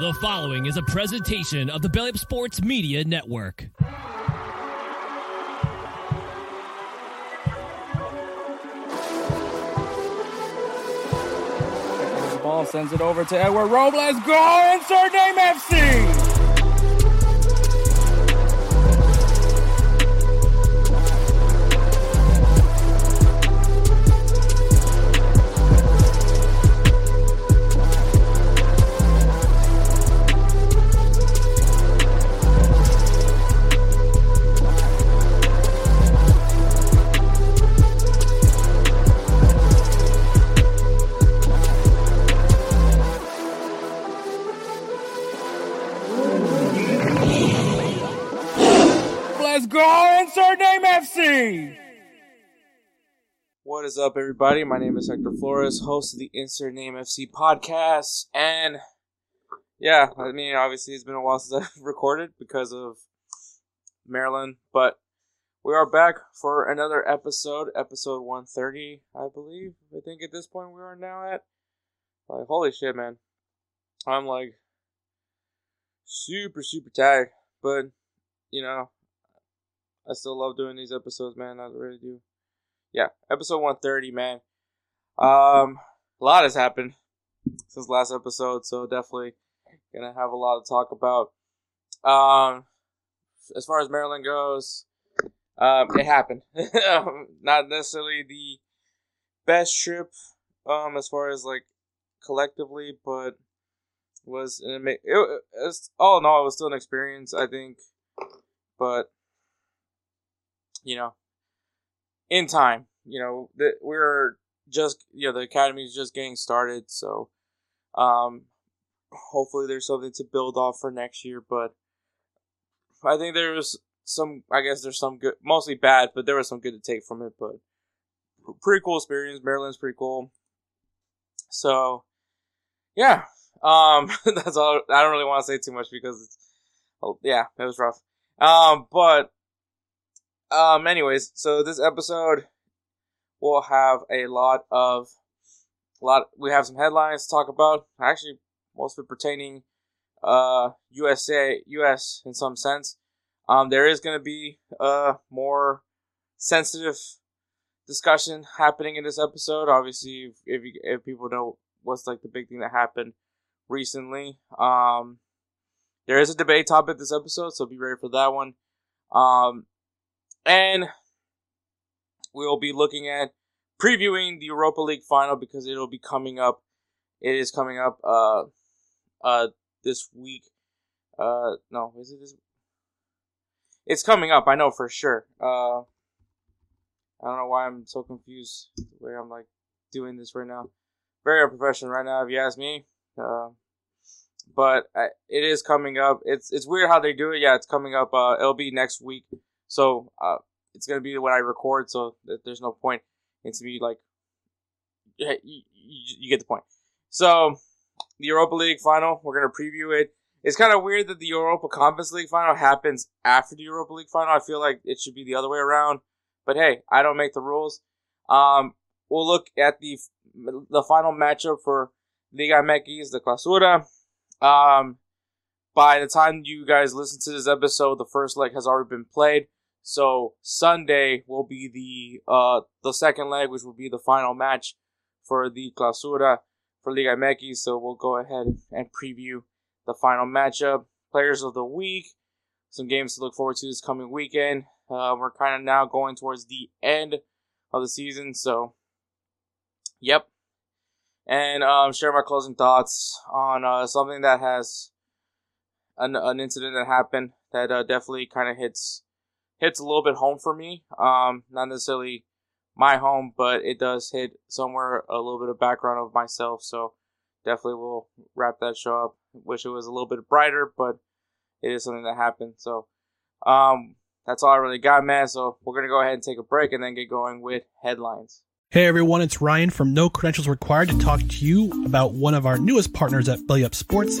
The following is a presentation of the Belly Up Sports Media Network. Ball sends it over to Edward Robles. Go insert name FC. Name FC. What is up, everybody? My name is Hector Flores, host of the Insert Name FC podcast. And yeah, I mean, obviously, it's been a while since I've recorded because of Maryland, but we are back for another episode, episode 130, I believe. I think at this point we are now at. Like, holy shit, man. I'm like super, super tired, but you know, I still love doing these episodes, man. I really do yeah, episode 130, man. Um, a lot has happened since last episode, so definitely gonna have a lot to talk about. Um, as far as Maryland goes, um, it happened. Not necessarily the best trip, um, as far as like collectively, but was an ama- it, it was, all in all, it was still an experience, I think. But you know, in time. You know, that we're just you know the academy is just getting started, so um, hopefully there's something to build off for next year. But I think there's some. I guess there's some good, mostly bad, but there was some good to take from it. But pretty cool experience. Maryland's pretty cool. So yeah, um, that's all. I don't really want to say too much because it's, oh, yeah, it was rough. Um, but um, anyways, so this episode will have a lot of a lot. We have some headlines to talk about. Actually, most of it pertaining uh USA US in some sense. Um, there is going to be a more sensitive discussion happening in this episode. Obviously, if if, you, if people know what's like the big thing that happened recently, um, there is a debate topic this episode, so be ready for that one. Um, and we'll be looking at previewing the Europa League final because it'll be coming up. It is coming up uh uh this week. Uh no, is it this It's coming up, I know for sure. Uh I don't know why I'm so confused the way I'm like doing this right now. Very unprofessional right now if you ask me. Uh but I, it is coming up. It's it's weird how they do it. Yeah, it's coming up. Uh, it'll be next week. So uh, it's gonna be when I record, so there's no point in to be like, you, you, you get the point. So the Europa League final, we're gonna preview it. It's kind of weird that the Europa Conference League final happens after the Europa League final. I feel like it should be the other way around, but hey, I don't make the rules. Um, we'll look at the the final matchup for Liga MX, the Clausura. Um, by the time you guys listen to this episode, the first leg has already been played. So Sunday will be the uh the second leg, which will be the final match for the Clausura for Liga MX. So we'll go ahead and preview the final matchup. Players of the week, some games to look forward to this coming weekend. Uh, we're kind of now going towards the end of the season, so yep. And um, share my closing thoughts on uh, something that has an, an incident that happened that uh, definitely kind of hits hits a little bit home for me. Um, not necessarily my home, but it does hit somewhere a little bit of background of myself. So definitely will wrap that show up. Wish it was a little bit brighter, but it is something that happened. So um, that's all I really got, man. So we're gonna go ahead and take a break and then get going with headlines. Hey everyone, it's Ryan from No Credentials Required to talk to you about one of our newest partners at Belly Up Sports,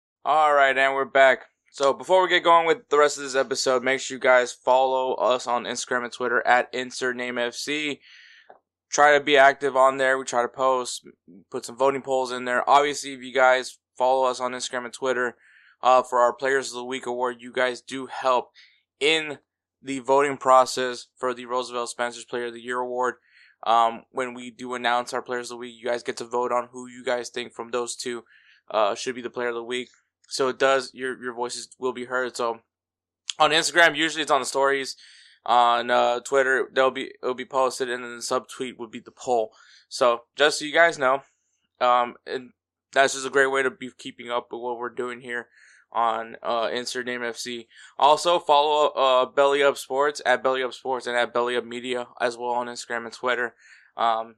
All right, and we're back. So before we get going with the rest of this episode, make sure you guys follow us on Instagram and Twitter at Insert Name FC. Try to be active on there. We try to post, put some voting polls in there. Obviously, if you guys follow us on Instagram and Twitter uh, for our Players of the Week award, you guys do help in the voting process for the Roosevelt Spencer's Player of the Year award. Um, when we do announce our Players of the Week, you guys get to vote on who you guys think from those two uh, should be the Player of the Week so it does your your voices will be heard. So on Instagram, usually it's on the stories. On uh, Twitter, they'll be it'll be posted, and then the subtweet would be the poll. So just so you guys know, um, and that's just a great way to be keeping up with what we're doing here on uh, Name FC. Also follow uh, Belly Up Sports at Belly Up Sports and at Belly Up Media as well on Instagram and Twitter. Um,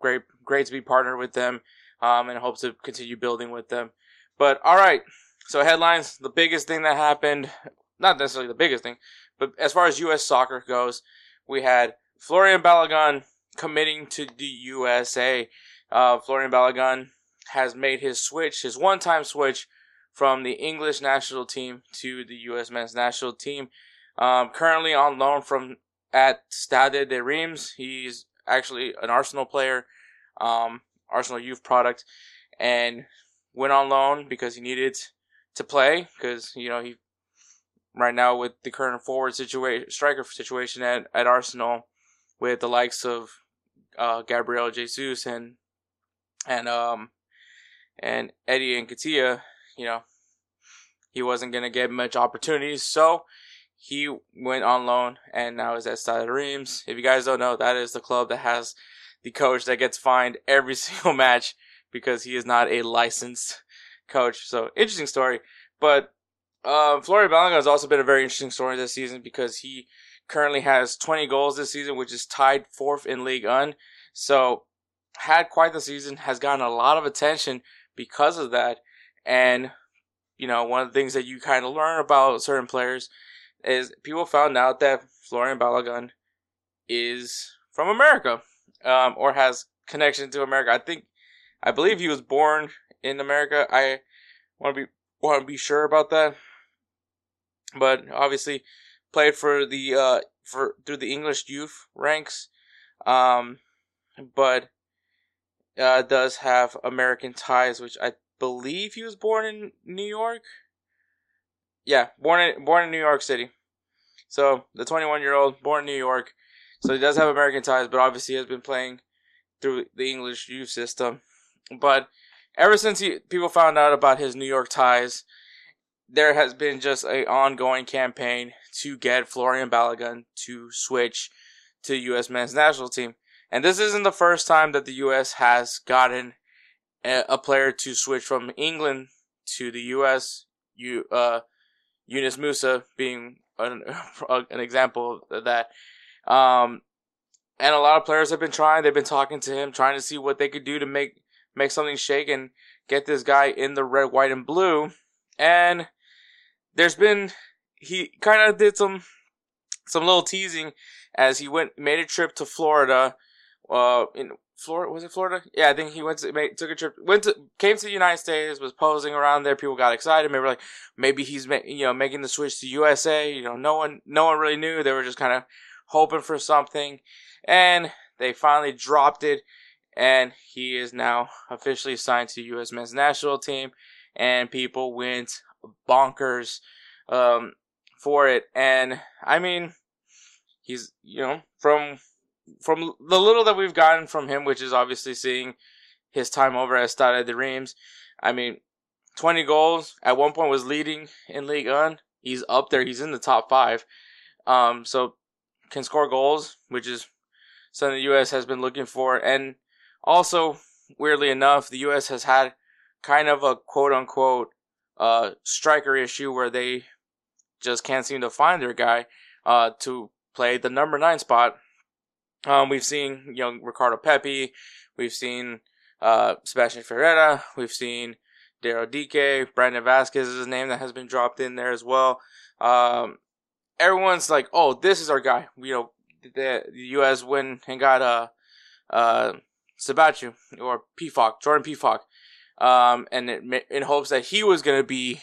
great, great to be partnered with them, um, and hope to continue building with them. But all right, so headlines. The biggest thing that happened, not necessarily the biggest thing, but as far as U.S. soccer goes, we had Florian Balogun committing to the USA. Uh, Florian Balogun has made his switch, his one-time switch from the English national team to the U.S. men's national team. Um, currently on loan from at Stade de Reims. He's actually an Arsenal player, um, Arsenal youth product, and went on loan because he needed to play because you know he right now with the current forward situation striker situation at, at Arsenal with the likes of uh, Gabriel Jesus and and um and Eddie Nketiah, you know, he wasn't gonna get much opportunities, so he went on loan and now is at Stade Reims. If you guys don't know, that is the club that has the coach that gets fined every single match because he is not a licensed coach. So interesting story. But uh, Florian Balogun has also been a very interesting story this season because he currently has 20 goals this season, which is tied fourth in League Un. So had quite the season, has gotten a lot of attention because of that. And you know, one of the things that you kind of learn about certain players is people found out that Florian Balogun is from America, um, or has connection to America. I think I believe he was born in America. I want to be want to be sure about that. But obviously, played for the uh for through the English youth ranks, um, but uh, does have American ties, which I believe he was born in New York. Yeah, born in born in New York City. So the 21 year old born in New York, so he does have American ties, but obviously has been playing through the English youth system. But ever since he, people found out about his New York ties, there has been just a ongoing campaign to get Florian Balogun to switch to U.S. men's national team. And this isn't the first time that the U.S. has gotten a, a player to switch from England to the U.S. You, uh, Musah being an, an example of that. Um, and a lot of players have been trying. They've been talking to him, trying to see what they could do to make make something shake and get this guy in the red, white, and blue. And there's been he kind of did some some little teasing as he went made a trip to Florida. Uh, in Florida was it Florida? Yeah, I think he went to made, took a trip, went to came to the United States, was posing around there. People got excited. Maybe like maybe he's you know making the switch to USA. You know, no one no one really knew. They were just kind of hoping for something, and they finally dropped it and he is now officially signed to U.S. men's national team, and people went bonkers um, for it. And I mean, he's you know from from the little that we've gotten from him, which is obviously seeing his time over at Stade de Reims. I mean, 20 goals at one point was leading in League One. He's up there. He's in the top five. Um, so can score goals, which is something the U.S. has been looking for. And also, weirdly enough, the U.S. has had kind of a quote unquote uh, striker issue where they just can't seem to find their guy uh, to play the number nine spot. Um, we've seen young Ricardo Pepi, we've seen uh, Sebastian Ferreira, we've seen Daryl Dike, Brandon Vasquez is a name that has been dropped in there as well. Um, everyone's like, "Oh, this is our guy." You know, the, the U.S. went and got uh, uh, Siebatcheu or Pefok, Jordan Pefok, um, and it, in hopes that he was going to be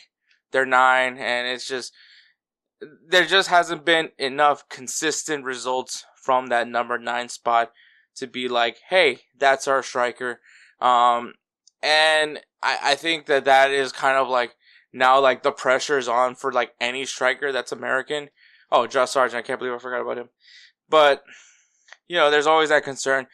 their nine, and it's just there just hasn't been enough consistent results from that number nine spot to be like, hey, that's our striker. Um, and I, I think that that is kind of like now like the pressure is on for like any striker that's American. Oh, Josh Sargent, I can't believe I forgot about him. But you know, there's always that concern.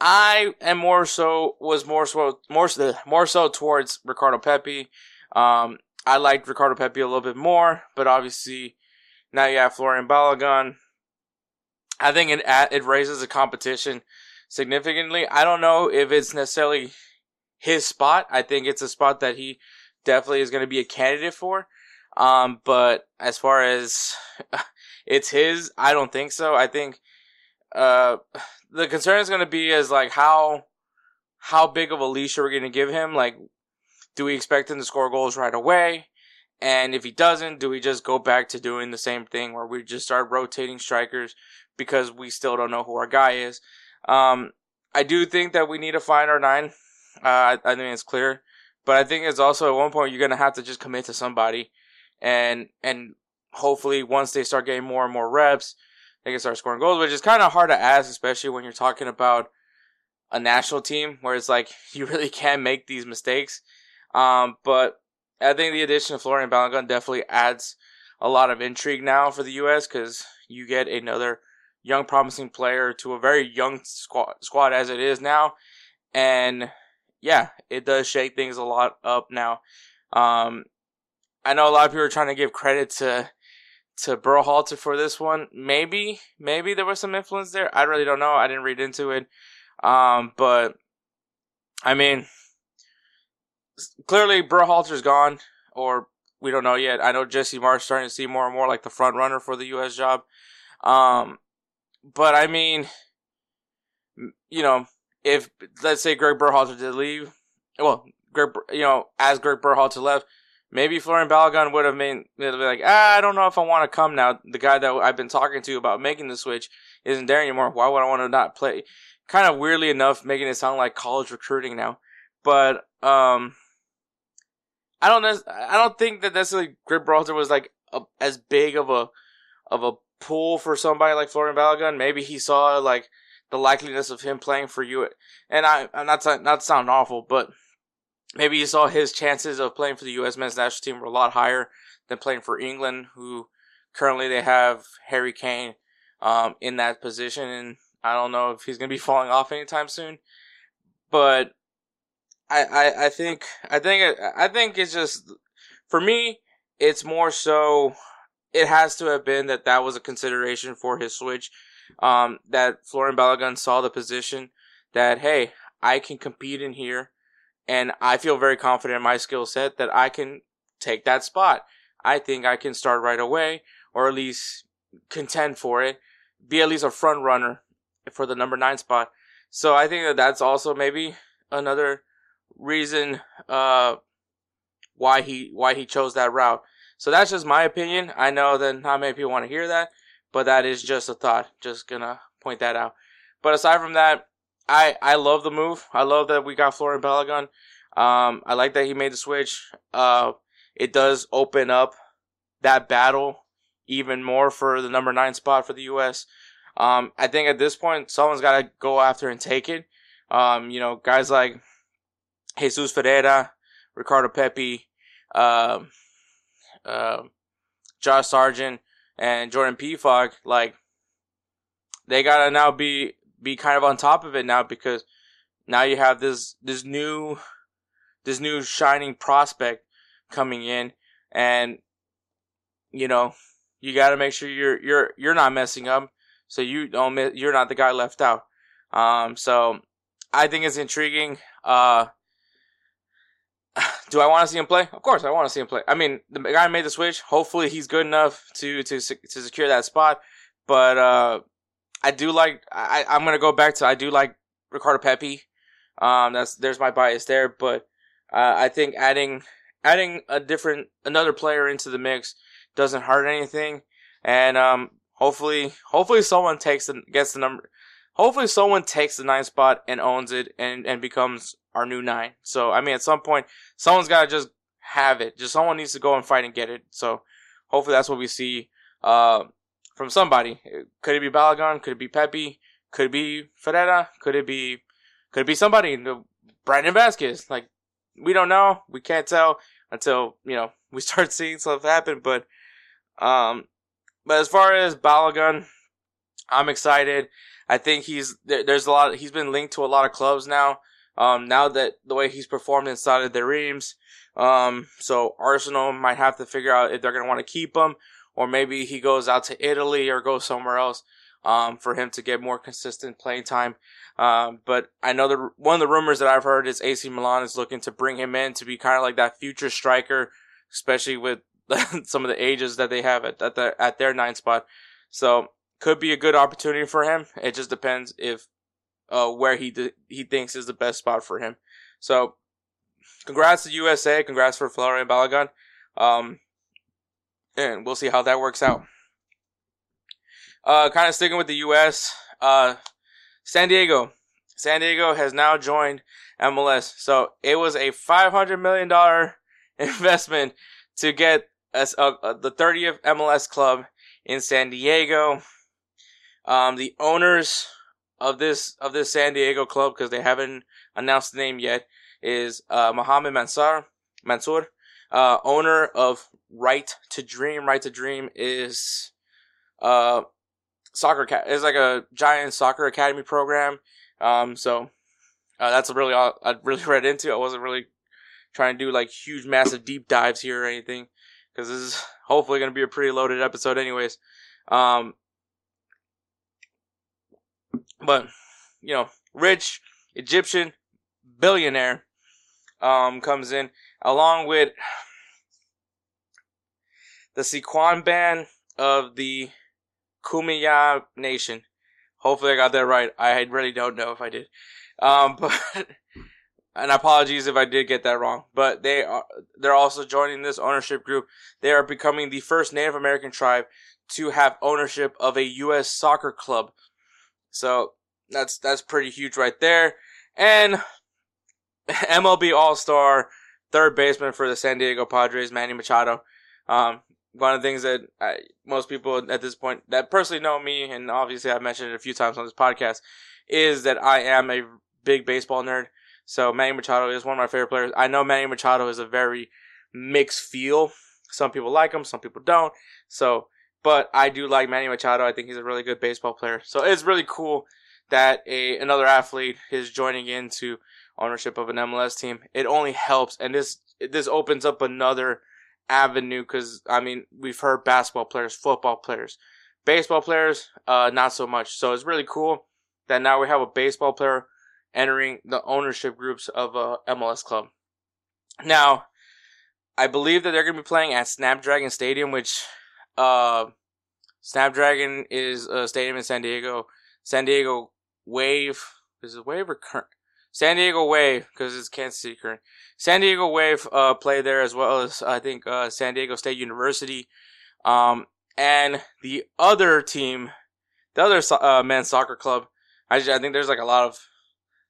I am more so was more so more so more so towards Ricardo Pepi. Um, I liked Ricardo Pepi a little bit more, but obviously now you have Florian Balogun. I think it it raises the competition significantly. I don't know if it's necessarily his spot. I think it's a spot that he definitely is going to be a candidate for. Um, but as far as it's his, I don't think so. I think uh, the concern is going to be is like how how big of a leash are we going to give him? Like, do we expect him to score goals right away? And if he doesn't, do we just go back to doing the same thing where we just start rotating strikers because we still don't know who our guy is? Um, I do think that we need to find our nine. Uh, I, I think it's clear, but I think it's also at one point you're gonna have to just commit to somebody, and and hopefully once they start getting more and more reps, they can start scoring goals. Which is kind of hard to ask, especially when you're talking about a national team where it's like you really can't make these mistakes. Um, but I think the addition of Florian Balogun definitely adds a lot of intrigue now for the U.S. because you get another young, promising player to a very young squad, squad as it is now, and yeah, it does shake things a lot up now. Um, I know a lot of people are trying to give credit to to Berhalter for this one. Maybe, maybe there was some influence there. I really don't know. I didn't read into it. Um, but I mean, clearly Berhalter's gone, or we don't know yet. I know Jesse Marsch starting to see more and more like the front runner for the U.S. job. Um, but I mean, you know, if let's say Greg Berhalter did leave, well, Greg, you know, as Greg Berhalter left, maybe Florian Balogun would have made be like, ah, I don't know if I want to come now. The guy that I've been talking to about making the switch isn't there anymore. Why would I want to not play? Kind of weirdly enough, making it sound like college recruiting now. But um, I don't know. I don't think that necessarily Greg Berhalter was like a, as big of a of a pull for somebody like Florian Balogun. Maybe he saw like the likeliness of him playing for you, and I I'm not not sound awful, but maybe you saw his chances of playing for the U.S. men's national team were a lot higher than playing for England, who currently they have Harry Kane um, in that position, and I don't know if he's gonna be falling off anytime soon, but I, I, I think I think I think it's just for me it's more so it has to have been that that was a consideration for his switch um, that Florian Balogun saw the position that hey I can compete in here and I feel very confident in my skill set that I can take that spot I think I can start right away or at least contend for it be at least a front runner for the number nine spot so I think that that's also maybe another reason uh, why he why he chose that route. So that's just my opinion. I know that not many people want to hear that, but that is just a thought. Just gonna point that out. But aside from that, I I love the move. I love that we got Florian Balogun. Um, I like that he made the switch. Uh, it does open up that battle even more for the number nine spot for the U.S. Um, I think at this point, someone's got to go after and take it. Um, you know, guys like Jesus Ferreira, Ricardo Pepi, uh, uh, Josh Sargent, and Jordan Pefok, like they gotta now be be kind of on top of it now because now you have this this new this new shining prospect coming in, and you know you got to make sure you're you're you're not messing up, so you don't you're not the guy left out. Um, so I think it's intriguing. Uh, do I want to see him play? Of course, I want to see him play. I mean, the guy made the switch. Hopefully, he's good enough to to to secure that spot. But uh, I do like. I I'm gonna go back to. I do like Ricardo Pepi. Um, that's there's my bias there, but uh, I think adding adding a different another player into the mix doesn't hurt anything, and um, hopefully hopefully someone takes the gets the number. Hopefully someone takes the nine spot and owns it and and becomes our new nine. So I mean, at some point, someone's got to just have it. Just someone needs to go and fight and get it. So hopefully that's what we see uh, from somebody. Could it be Balogun? Could it be Pepi? Could it be Ferreira? Could it be could it be somebody? Brandon Vasquez. Like we don't know. We can't tell until you know we start seeing stuff happen. But um, but as far as Balogun, I'm excited. I think he's there, there's a lot. He's been linked to a lot of clubs now. Um, now that the way he's performed inside of the Reims, um, so Arsenal might have to figure out if they're going to want to keep him, or maybe he goes out to Italy or goes somewhere else, um, for him to get more consistent playing time. Um, but I know the one of the rumors that I've heard is AC Milan is looking to bring him in to be kind of like that future striker, especially with some of the ages that they have at, at the at their nine spot. So could be a good opportunity for him. It just depends if uh, where he th- he thinks is the best spot for him. So, congrats to USA. Congrats for Florian Balogun. Um, and we'll see how that works out. Uh, kind of sticking with the U.S. Uh, San Diego. San Diego has now joined MLS. So it was a $500 million investment to get a, a, a, the 30th MLS club in San Diego. Um, the owners of this of this San Diego club because they haven't announced the name yet is uh, Mohamed Mansour. Mansour, uh, owner of Right to Dream. Right to Dream is uh soccer is like a giant soccer academy program. Um, so uh, that's really all I really read into. I wasn't really trying to do like huge, massive deep dives here or anything because this is hopefully going to be a pretty loaded episode, anyways. Um, but you know, rich Egyptian billionaire um, comes in along with the Sycuan band of the Kumeyaay Nation. Hopefully, I got that right. I really don't know if I did. Um, but and apologies if I did get that wrong. But they are they're also joining this ownership group. They are becoming the first Native American tribe to have ownership of a U.S. soccer club. So that's that's pretty huge right there. And MLB All Star third baseman for the San Diego Padres, Manny Machado. Um, one of the things that I, most people at this point that personally know me, and obviously I've mentioned it a few times on this podcast, is that I am a big baseball nerd. So Manny Machado is one of my favorite players. I know Manny Machado is a very mixed feel. Some people like him, some people don't. So, but I do like Manny Machado. I think he's a really good baseball player. So it's really cool that a another athlete is joining into ownership of an MLS team. It only helps, and this this opens up another avenue because I mean we've heard basketball players, football players, baseball players, uh, not so much. So it's really cool that now we have a baseball player entering the ownership groups of a MLS club. Now, I believe that they're going to be playing at Snapdragon Stadium, which uh, Snapdragon is a stadium in San Diego. San Diego Wave. Is it Wave or current? San Diego Wave because it's Kansas City current. San Diego Wave uh, play there as well as I think uh, San Diego State University. Um, and the other team, the other uh, men's soccer club. I, just, I think there's like a lot of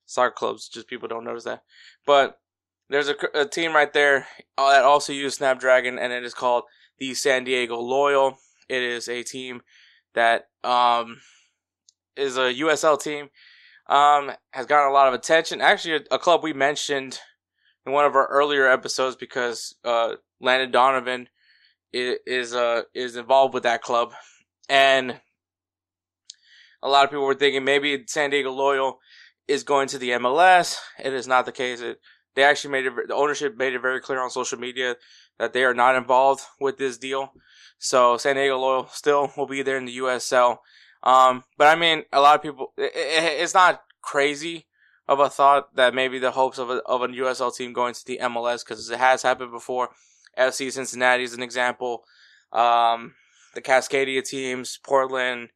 soccer clubs, just people don't notice that. But there's a, a team right there uh, that also uses Snapdragon, and it is called the San Diego Loyal. It is a team that um, is a USL team. Um, has gotten a lot of attention. Actually, a, club we mentioned in one of our earlier episodes because uh, Landon Donovan is is, uh, is involved with that club, and a lot of people were thinking maybe San Diego Loyal is going to the MLS. It is not the case. It, they actually made it. The ownership made it very clear on social media that they are not involved with this deal. So San Diego Loyal still will be there in the USL. Um, but I mean, a lot of people, it, it, it's not crazy of a thought that maybe the hopes of a, of a USL team going to the MLS because it has happened before. FC Cincinnati is an example. Um, the Cascadia teams, Portland,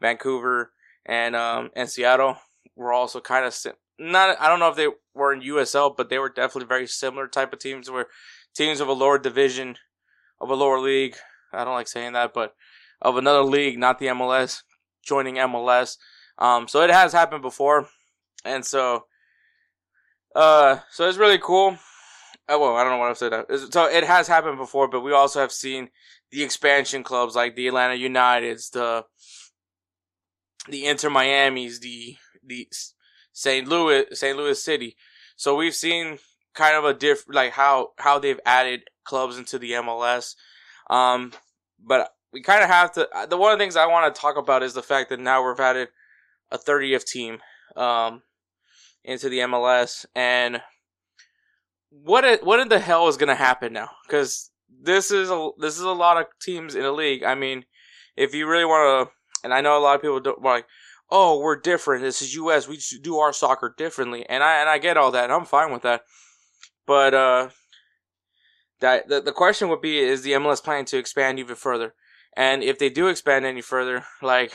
Vancouver, and um, and Seattle were also kind of not. I don't know if they were in USL, but they were definitely very similar type of teams. Where teams of a lower division, of a lower league. I don't like saying that, but of another league, not the MLS, joining MLS. Um, so it has happened before, and so, uh, so it's really cool. Oh, well, I don't know what I've said. So it has happened before, but we also have seen the expansion clubs like the Atlanta Uniteds, the the Inter Miami's, the the St. Louis St. Louis City. So we've seen kind of a diff like how how they've added clubs into the MLS. Um, but we kind of have to. The one of the things I want to talk about is the fact that now we've added a 30th team um, into the MLS, and what what in the hell is going to happen now? Because this is a this is a lot of teams in the league. I mean, if you really want to, and I know a lot of people don't like, oh, we're different. This is U.S. We do our soccer differently, and I and I get all that, and I'm fine with that. But uh, that the the question would be: Is the MLS planning to expand even further? And if they do expand any further, like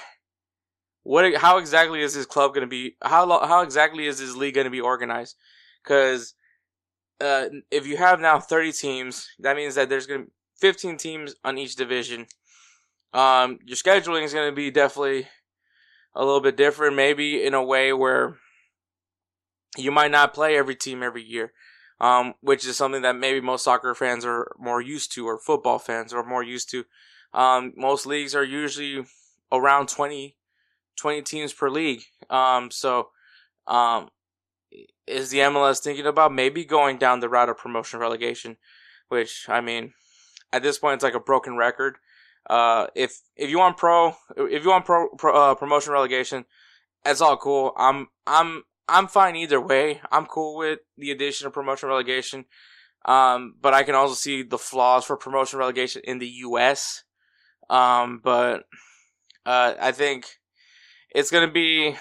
what? How exactly is this club going to be? How how exactly is this league going to be organized? Because uh, if you have now 30 teams, that means that there's going to be 15 teams on each division. Um, your scheduling is going to be definitely a little bit different, maybe in a way where you might not play every team every year, um, which is something that maybe most soccer fans are more used to, or football fans are more used to. Um, most leagues are usually around 20, 20 teams per league. Um, so, um, is the MLS thinking about maybe going down the route of promotion relegation? Which I mean, at this point, it's like a broken record. Uh, if if you want pro, if you want pro, pro uh, promotion relegation, that's all cool. I'm I'm I'm fine either way. I'm cool with the addition of promotion relegation. Um, but I can also see the flaws for promotion relegation in the U.S. Um, but uh, I think it's gonna be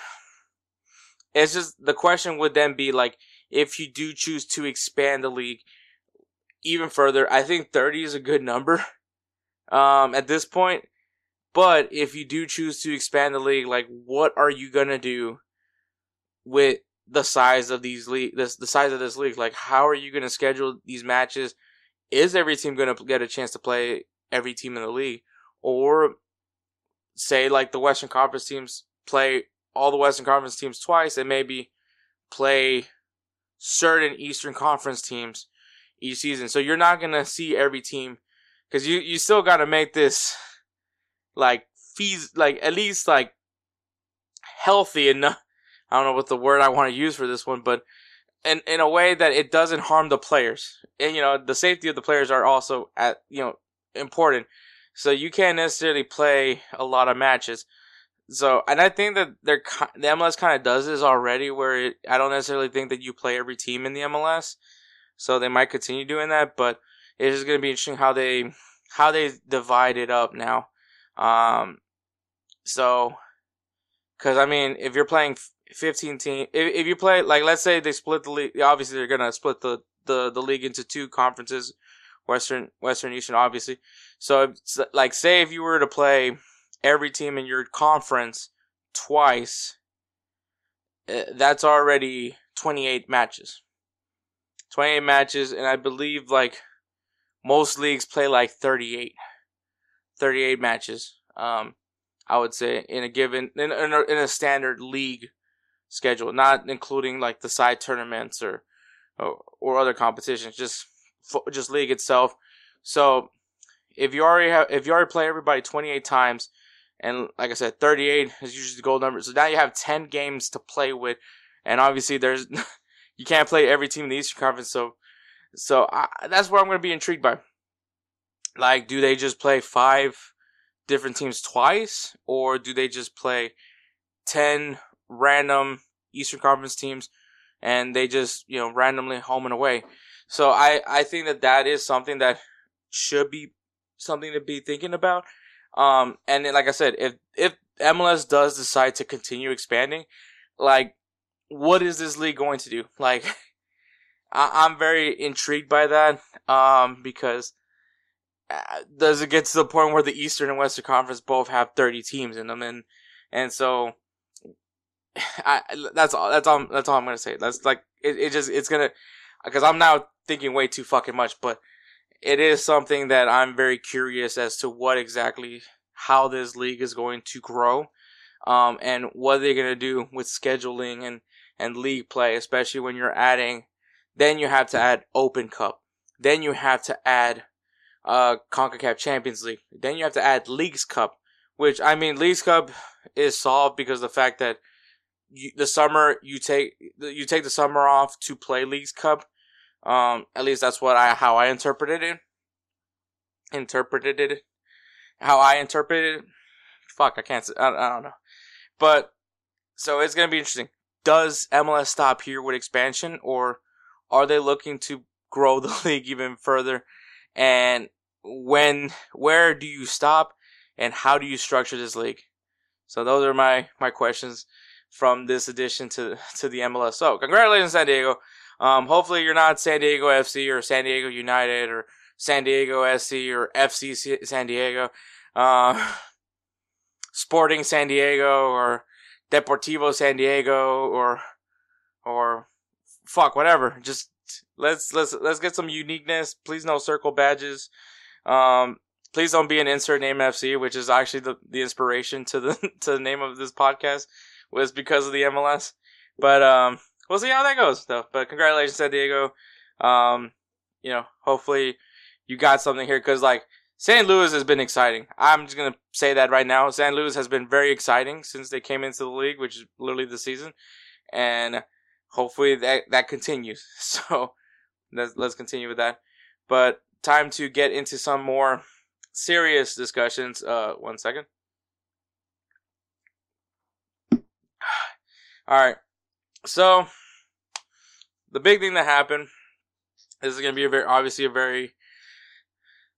it's just the question would then be like if you do choose to expand the league even further, I think 30 is a good number um, at this point. But if you do choose to expand the league, like what are you gonna do with the size of these league, this, the size of this league? Like how are you gonna schedule these matches? Is every team gonna get a chance to play every team in the league, or say like the Western Conference teams play all the Western Conference teams twice and maybe play certain Eastern Conference teams each season. So you're not gonna see every team because you you still got to make this like fees like at least like healthy enough. I don't know what the word I want to use for this one, but in in a way that it doesn't harm the players. And you know the safety of the players are also at you know important. So you can't necessarily play a lot of matches. So, and I think that they're the MLS kind of does this already, where it, I don't necessarily think that you play every team in the MLS. So they might continue doing that, but it's just going to be interesting how they how they divide it up now. Um, so, because I mean, if you're playing 15 team, if, if you play like let's say they split the league, obviously they're gonna split the the the league into two conferences, Western Western Eastern, obviously. So, like, say if you were to play every team in your conference twice, eh, that's already 28 matches. 28 matches, and I believe like most leagues play like 38. 38 matches. Um, I would say in a given in, in, a, in a standard league schedule, not including like the side tournaments or or, or other competitions, just just league itself. So if you already have if you already play everybody 28 times and like I said, 38 is usually the goal number. So now you have 10 games to play with, and obviously there's you can't play every team in the Eastern Conference. So, so I, that's where I'm going to be intrigued by. Like, do they just play five different teams twice, or do they just play 10 random Eastern Conference teams, and they just you know randomly home and away? So I I think that that is something that should be something to be thinking about. Um, and then, like I said, if if MLS does decide to continue expanding, like what is this league going to do? Like, I- I'm very intrigued by that, um, because uh, does it get to the point where the Eastern and Western Conference both have 30 teams in them, and and so I that's all that's all that's all I'm gonna say. That's like it, it just it's gonna because I'm now thinking way too fucking much, but it is something that I'm very curious as to what exactly how this league is going to grow, um, and what they're gonna do with scheduling and and league play, especially when you're adding. Then you have to add Open Cup. Then you have to add uh CONCACAF Champions League. Then you have to add Leagues Cup, which I mean Leagues Cup is solved because the fact that you, the summer you take you take the summer off to play Leagues Cup. Um, at least that's what I how I interpreted it. Interpreted it, how I interpreted it. Fuck, I can't. I, I don't know, but so it's gonna be interesting. Does MLS stop here with expansion, or are they looking to grow the league even further? And when, where do you stop, and how do you structure this league? So those are my my questions from this addition to to the MLS. So congratulations, San Diego. Um, hopefully you're not San Diego FC or San Diego United or San Diego SC or FC San Diego, uh, Sporting San Diego or Deportivo San Diego or or fuck whatever. Just let's let's let's get some uniqueness. Please no circle badges. Um, please don't be an insert name FC, which is actually the, the inspiration to the to the name of this podcast was because of the MLS. But um, we'll see how that goes though. But congratulations, San Diego. Um, you know, hopefully you got something here because like San Luis has been exciting. I'm just gonna say that right now. San Luis has been very exciting since they came into the league, which is literally the season, and hopefully that that continues. So let's let's continue with that. But time to get into some more serious discussions. Uh, one second. All right. So the big thing that happened. This is going to be a very obviously a very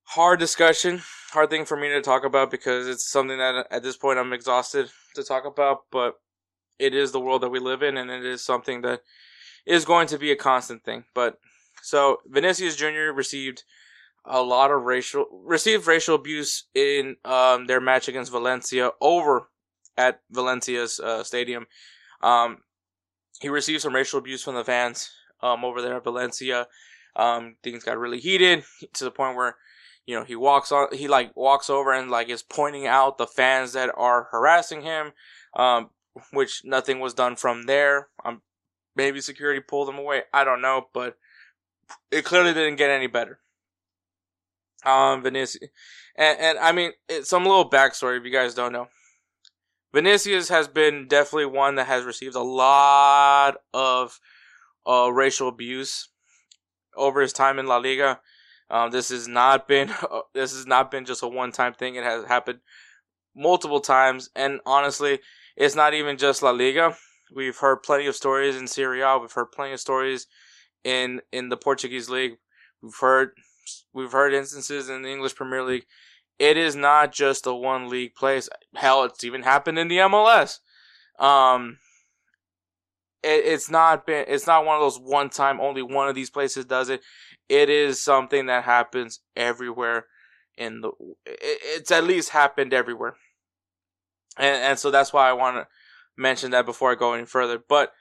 hard discussion, hard thing for me to talk about because it's something that at this point I'm exhausted to talk about. But it is the world that we live in, and it is something that is going to be a constant thing. But so Vinicius Jr. received a lot of racial received racial abuse in um, their match against Valencia over at Valencia's uh, stadium. Um, he received some racial abuse from the fans um, over there at Valencia. Um, things got really heated to the point where you know he walks on he like walks over and like is pointing out the fans that are harassing him um, which nothing was done from there. Um, maybe security pulled him away. I don't know but it clearly didn't get any better. Um vinicius and, and i mean some little backstory if you guys don't know vinicius has been definitely one that has received a lot of uh, racial abuse over his time in la liga um, this has not been this has not been just a one time thing. It has happened multiple times, and honestly, it's not even just La Liga. We've heard plenty of stories in Serie A. We've heard plenty of stories in in the Portuguese league. We've heard we've heard instances in the English Premier League. It is not just a one league place. Hell, it's even happened in the MLS. Um, it, it's not been it's not one of those one time only one of these places does it. It is something that happens everywhere in the it, it's at least happened everywhere. And and so that's why i want to mention that before i go any further. But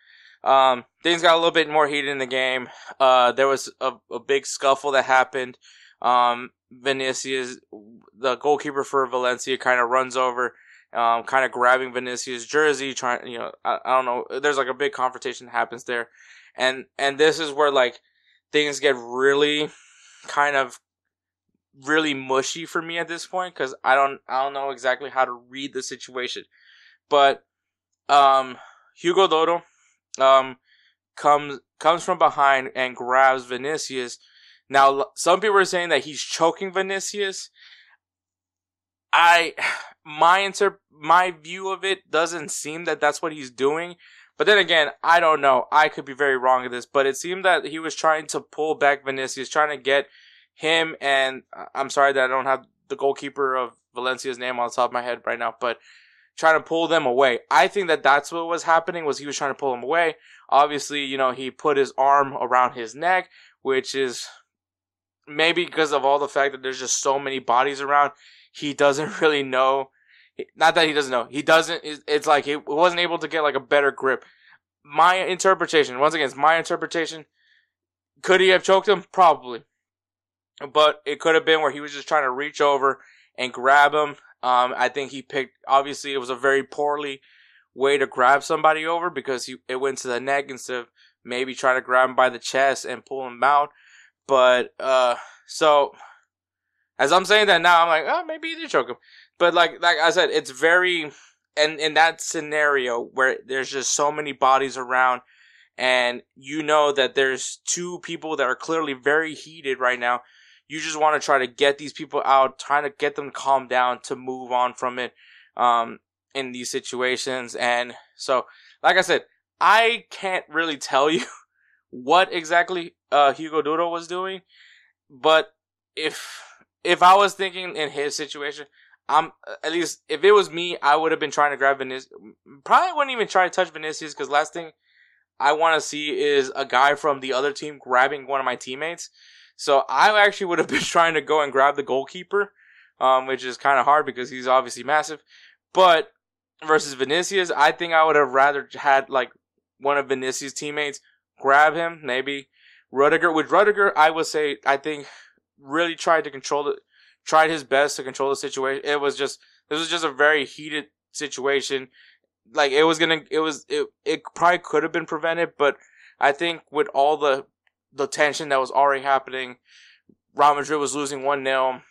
um, things got a little bit more heated in the game. Uh, there was a, a big scuffle that happened um, Vinicius, the goalkeeper for Valencia, kind of runs over um, kind of grabbing Vinicius' jersey, trying, you know, I, I don't know. There's like a big confrontation happens there, and and this is where like things get really kind of really mushy for me at this point because I don't I don't know exactly how to read the situation, but um, Hugo Duro um comes comes from behind and grabs Vinicius. Now, some people are saying that he's choking Vinicius. I my inter my view of it doesn't seem that that's what he's doing. But then again, I don't know. I could be very wrong at this, but it seemed that he was trying to pull back Vinicius, trying to get him and uh, I'm sorry that I don't have the goalkeeper of Valencia's name on the top of my head right now, but trying to pull them away. I think that that's what was happening was he was trying to pull them away. Obviously, you know, he put his arm around his neck, which is maybe because of all the fact that there's just so many bodies around, he doesn't really know. Not that he doesn't know. He doesn't. It's like he wasn't able to get like a better grip. My interpretation, once again, it's my interpretation. Could he have choked him? Probably. But it could have been where he was just trying to reach over and grab him. Um, I think he picked, obviously, it was a very poorly way to grab somebody over because he, it went to the neck instead of maybe trying to grab him by the chest and pull him out. But, uh, so, as I'm saying that now, I'm like, oh, maybe he did choke him. But like, like I said, it's very, and in that scenario where there's just so many bodies around and you know that there's two people that are clearly very heated right now. You just want to try to get these people out, trying to get them to calm down to move on from it, um, in these situations. And so, like I said, I can't really tell you what exactly uh, Hugo Duro was doing, but if if I was thinking in his situation, I'm at least if it was me, I would have been trying to grab Vinicius. Probably wouldn't even try to touch Vinicius because last thing I want to see is a guy from the other team grabbing one of my teammates. So I actually would have been trying to go and grab the goalkeeper, um, which is kind of hard because he's obviously massive. But versus Vinicius, I think I would have rather had like one of Vinicius' teammates grab him, maybe Rudiger. With Rudiger, I would say I think really tried to control it, tried his best to control the situation. It was just this was just a very heated situation. Like it was gonna, it was it it probably could have been prevented, but I think with all the the tension that was already happening, Real Madrid was losing one 0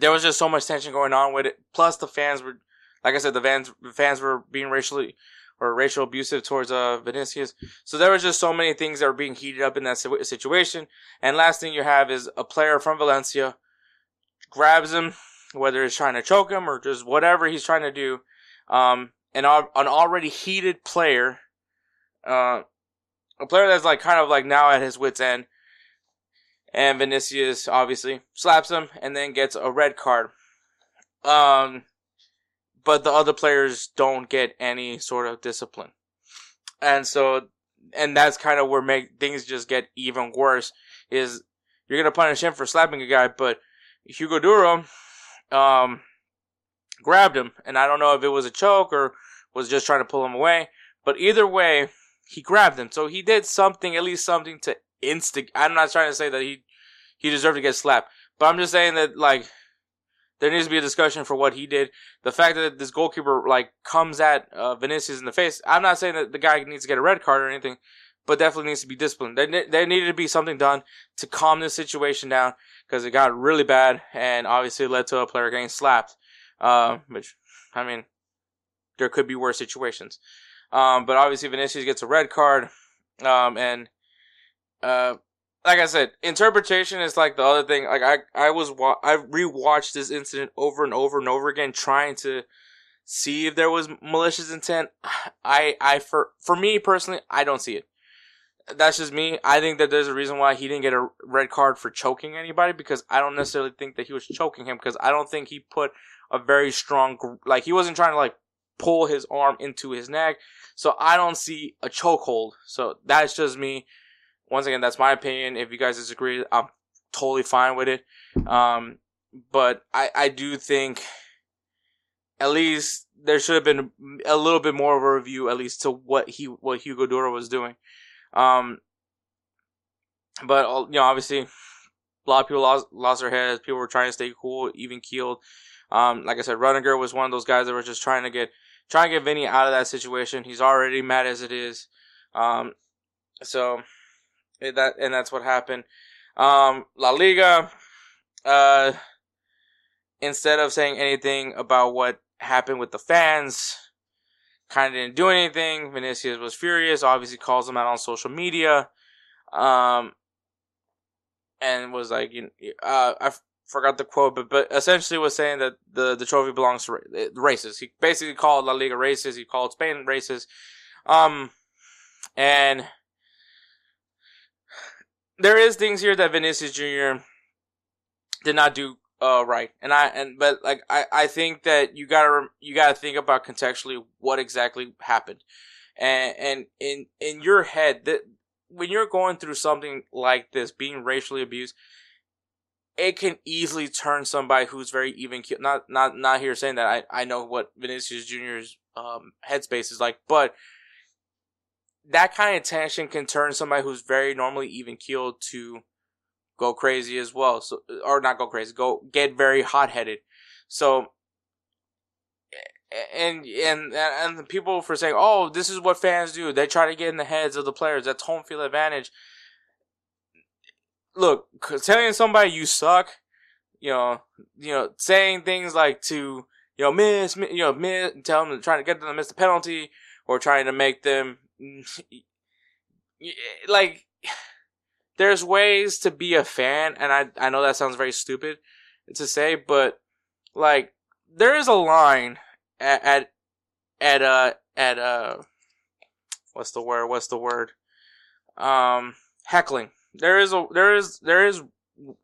There was just so much tension going on with it. Plus the fans were, like I said, the fans the fans were being racially or racial abusive towards uh Vinicius. So there was just so many things that were being heated up in that situation. And last thing you have is a player from Valencia grabs him, whether he's trying to choke him or just whatever he's trying to do. Um, an an already heated player, uh, a player that's like kind of like now at his wits end. And Vinicius obviously slaps him and then gets a red card. Um, but the other players don't get any sort of discipline. And so, and that's kind of where make things just get even worse is you're going to punish him for slapping a guy, but Hugo Duro, um, grabbed him. And I don't know if it was a choke or was just trying to pull him away, but either way, he grabbed him. So he did something, at least something to instigate. I'm not trying to say that he, he deserved to get slapped, but I'm just saying that like, there needs to be a discussion for what he did. The fact that this goalkeeper like comes at uh, Vinicius in the face. I'm not saying that the guy needs to get a red card or anything, but definitely needs to be disciplined. There, there needed to be something done to calm this situation down because it got really bad and obviously led to a player getting slapped. Uh, which, I mean, there could be worse situations. Um, but obviously Vinicius gets a red card, um, and uh, like I said, interpretation is like the other thing. Like I, I was, wa- I rewatched this incident over and over and over again, trying to see if there was malicious intent. I, I, for, for me personally, I don't see it. That's just me. I think that there's a reason why he didn't get a red card for choking anybody because I don't necessarily think that he was choking him because I don't think he put a very strong, like he wasn't trying to like pull his arm into his neck. So I don't see a chokehold. So that's just me once again, that's my opinion. If you guys disagree, I'm totally fine with it. Um, but I, I do think at least there should have been a little bit more of a review, at least to what he, what Hugo Duro was doing. Um, but you know, obviously, a lot of people lost, lost their heads. People were trying to stay cool, even keeled. Um, like I said, Rudiger was one of those guys that were just trying to get, trying to get Vinny out of that situation. He's already mad as it is. Um, so that and that's what happened. Um, La Liga, uh, instead of saying anything about what happened with the fans, kind of didn't do anything. Vinicius was furious. Obviously, calls them out on social media, um, and was like, you know, uh, I forgot the quote, but but essentially was saying that the the trophy belongs to the races. He basically called La Liga racist. He called Spain racist. Um, and there is things here that Vinicius Jr. did not do Uh, right. And I and but like I I think that you gotta you gotta think about contextually what exactly happened, and and in in your head that when you're going through something like this, being racially abused, it can easily turn somebody who's very even not not not here saying that I I know what Vinicius Junior's um headspace is like, but that kind of tension can turn somebody who's very normally even keeled to go crazy as well. So or not go crazy, go get very hot headed. So and and and the people for saying, "Oh, this is what fans do. They try to get in the heads of the players. That's home field advantage." Look, telling somebody you suck, you know, you know, saying things like to you know miss, you know, miss, tell them trying to get them to miss the penalty or trying to make them like there's ways to be a fan, and I I know that sounds very stupid to say, but like there is a line at at at uh at uh what's the word? What's the word? Um, heckling. There is a there is there is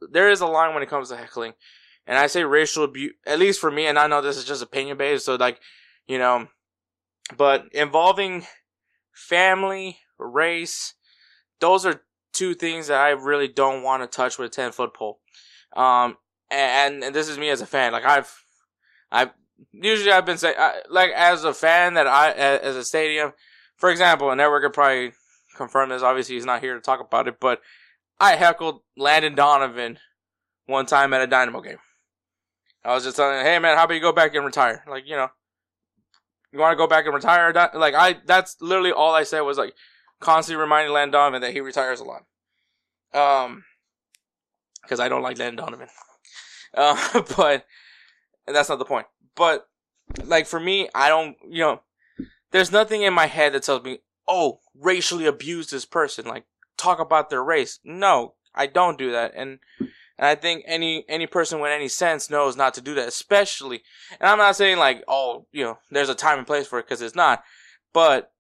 there is a line when it comes to heckling, and I say racial abuse. At least for me, and I know this is just opinion based, so like you know, but involving family, race, those are two things that I really don't want to touch with a 10 foot pole. Um, and, and this is me as a fan. Like I've, I've, usually I've been saying, like as a fan that I, as a stadium, for example, a Edward could probably confirm this. Obviously he's not here to talk about it, but I heckled Landon Donovan one time at a Dynamo game. I was just telling him, hey man, how about you go back and retire? Like, you know, you want to go back and retire? Like I, that's literally all I said was like, constantly reminding Landon Donovan that he retires a lot. Um, because I don't like Landon Donovan. Uh, but that's not the point. But like for me, I don't, you know, there's nothing in my head that tells me, oh, racially abuse this person. Like talk about their race. No, I don't do that. And and I think any any person with any sense knows not to do that, especially. And I'm not saying like, oh, you know, there's a time and place for it because it's not. But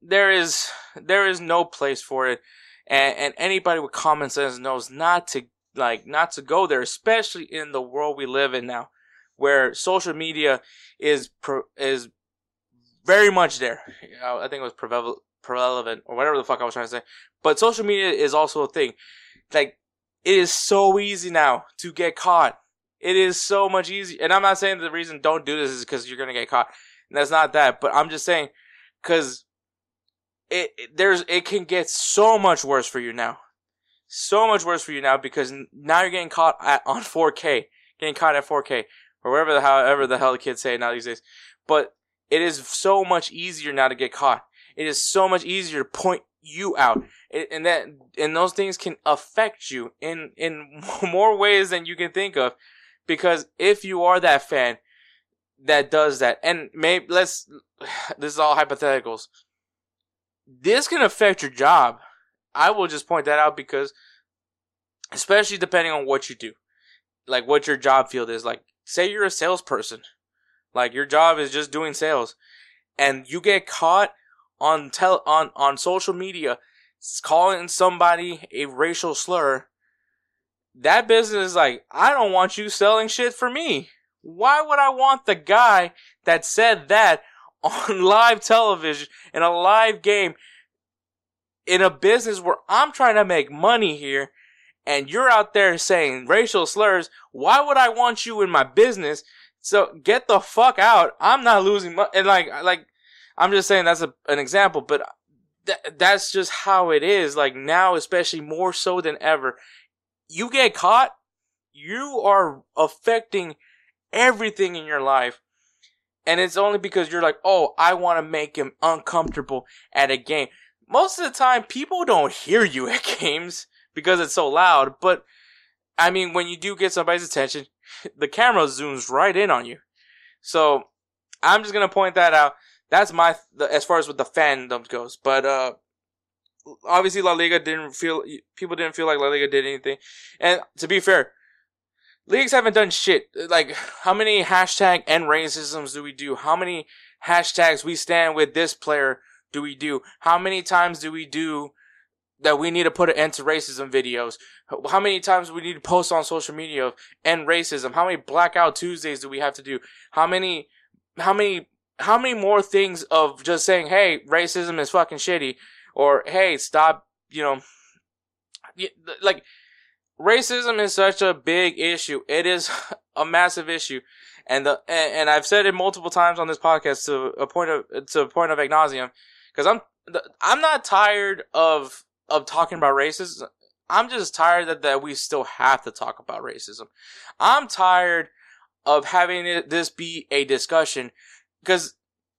there is there is no place for it, and and anybody with common sense knows not to like not to go there, especially in the world we live in now, where social media is pro, is very much there. Uh, I think it was prevalent, prevalent or whatever the fuck I was trying to say. But social media is also a thing. Like it is so easy now to get caught. It is so much easier. And I'm not saying the reason don't do this is because you're gonna get caught. And that's not that. But I'm just saying because it, it there's it can get so much worse for you now, so much worse for you now because now you're getting caught at, on 4K, getting caught at 4K or whatever the however the hell the kids say now these days. But it is so much easier now to get caught. It is so much easier to point you out, and that and those things can affect you in in more ways than you can think of. Because if you are that fan that does that, and maybe let's this is all hypotheticals this can affect your job. I will just point that out because, especially depending on what you do, like what your job field is. Like, say you're a salesperson, like your job is just doing sales, and you get caught on tel on on social media calling somebody a racial slur. That business is like, I don't want you selling shit for me. Why would I want the guy that said that on live television in a live game in a business where I'm trying to make money here and you're out there saying racial slurs. Why would I want you in my business? So get the fuck out. I'm not losing money. And like, like, I'm just saying that's a, an example, but th- that's just how it is. Like now, especially more so than ever, you get caught, you are affecting everything in your life and it's only because you're like, oh, I want to make him uncomfortable at a game. Most of the time, people don't hear you at games because it's so loud. But I mean, when you do get somebody's attention, the camera zooms right in on you. So I'm just gonna point that out. That's my the, as far as with the fandom goes. But uh, obviously La Liga didn't feel people didn't feel like La Liga did anything. And to be fair, leagues haven't done shit. Like, how many hashtag end racisms do we do? How many hashtags we stand with this player do we do? How many times do we do that we need to put an end to racism videos. How many times we need to post on social media of end racism? How many blackout Tuesdays do we have to do? How many, how many, how many more things of just saying, hey, racism is fucking shitty, or hey, stop, you know, like racism is such a big issue. It is a massive issue, and the and, I've said it multiple times on this podcast to a point of to a point of nauseum, because I'm I'm not tired of of talking about racism. I'm just tired that, that we still have to talk about racism. I'm tired of having it, this be a discussion because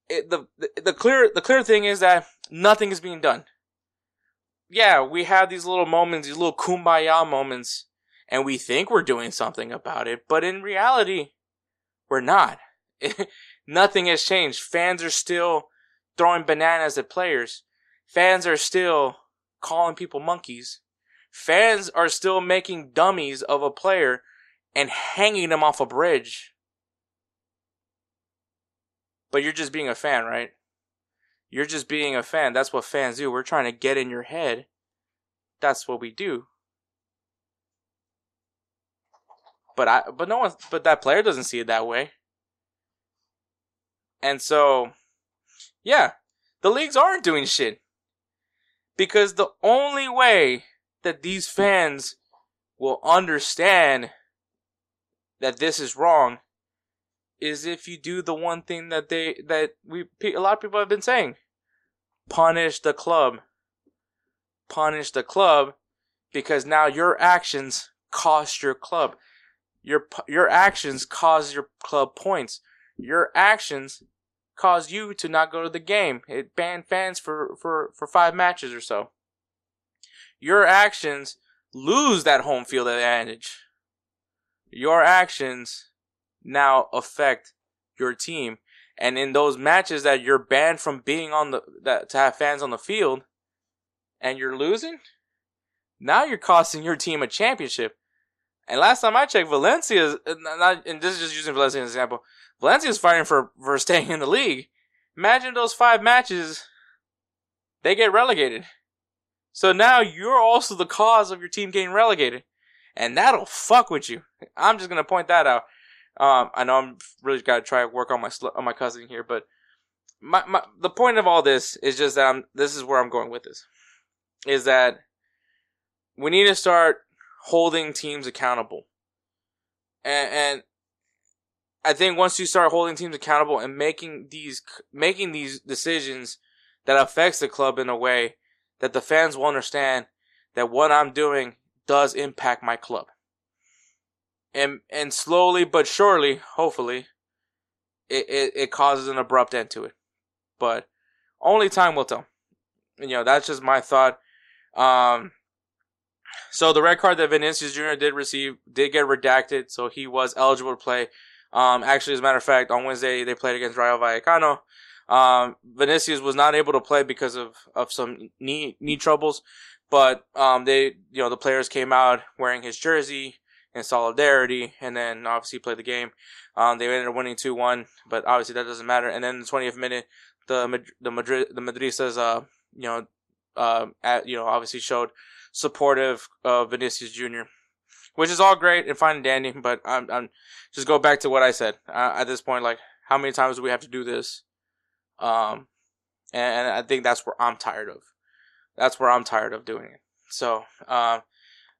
the, the clear the clear thing is that nothing is being done. Yeah, we have these little moments, these little kumbaya moments, and we think we're doing something about it, but in reality, we're not. nothing has changed. Fans are still throwing bananas at players. Fans are still calling people monkeys. Fans are still making dummies of a player and hanging them off a bridge. But you're just being a fan, right? You're just being a fan. That's what fans do. We're trying to get in your head. That's what we do. But I but no one but that player doesn't see it that way. And so yeah, the leagues aren't doing shit. Because the only way that these fans will understand that this is wrong is if you do the one thing that they that we a lot of people have been saying punish the club punish the club because now your actions cost your club your your actions cause your club points your actions cause you to not go to the game. It banned fans for, for, for five matches or so. Your actions lose that home field advantage. Your actions now affect your team. And in those matches that you're banned from being on the, that to have fans on the field and you're losing, now you're costing your team a championship. And last time I checked, Valencia, not, and this is just using Valencia as an example, Valencia Valencia's fighting for, for staying in the league. Imagine those five matches, they get relegated. So now you're also the cause of your team getting relegated. And that'll fuck with you. I'm just gonna point that out. Um, I know I'm really gotta try to work on my on my cousin here, but my, my the point of all this is just that I'm this is where I'm going with this. Is that we need to start holding teams accountable. And, and I think once you start holding teams accountable and making these making these decisions that affects the club in a way that the fans will understand that what I'm doing does impact my club. And and slowly but surely, hopefully, it, it, it causes an abrupt end to it. But only time will tell. You know, that's just my thought. Um so the red card that Vinicius Jr. did receive did get redacted, so he was eligible to play um, actually, as a matter of fact, on Wednesday they played against Rayo Vallecano. Um, Vinicius was not able to play because of, of some knee knee troubles, but um, they you know the players came out wearing his jersey in solidarity, and then obviously play the game. Um, they ended up winning two one, but obviously that doesn't matter. And then the twentieth minute, the the Madrid the Madridistas uh you know uh at, you know obviously showed supportive of Vinicius Jr which is all great and fine and dandy. But I'm, I'm just go back to what I said uh, at this point. Like, how many times do we have to do this? Um, and, and, I think that's where I'm tired of. That's where I'm tired of doing it. So, um,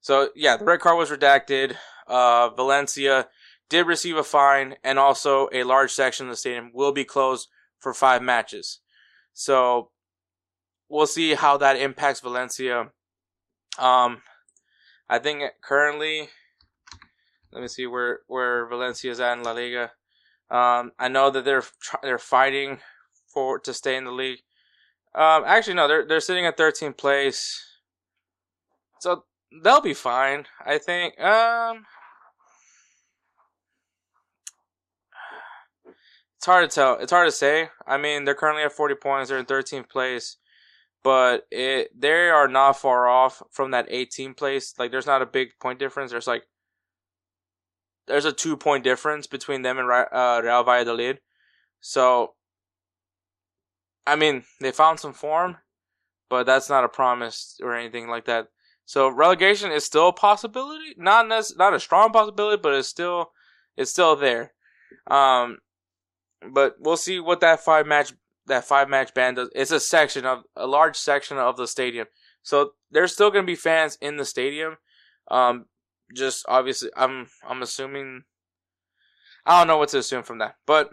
so yeah, the red card was redacted. Uh, Valencia did receive a fine, and also a large section of the stadium will be closed for five matches. So, we'll see how that impacts Valencia. Um, I think currently, let me see where where Valencia's at in La Liga. Um, I know that they're they're fighting for to stay in the league. Um, actually, no, they're they're sitting at 13th place, so they'll be fine. I think. Um, it's hard to tell. It's hard to say. I mean, they're currently at 40 points. They're in 13th place but it they are not far off from that 18 place. Like there's not a big point difference. There's like there's a two point difference between them and uh, Real Valladolid. So I mean, they found some form. but that's not a promise or anything like that. So relegation is still a possibility, not nec- not a strong possibility, but it's still it's still there. Um, but we'll see what that five match that five match ban does. It's a section of a large section of the stadium, so there's still gonna be fans in the stadium. Um, just obviously, I'm I'm assuming. I don't know what to assume from that, but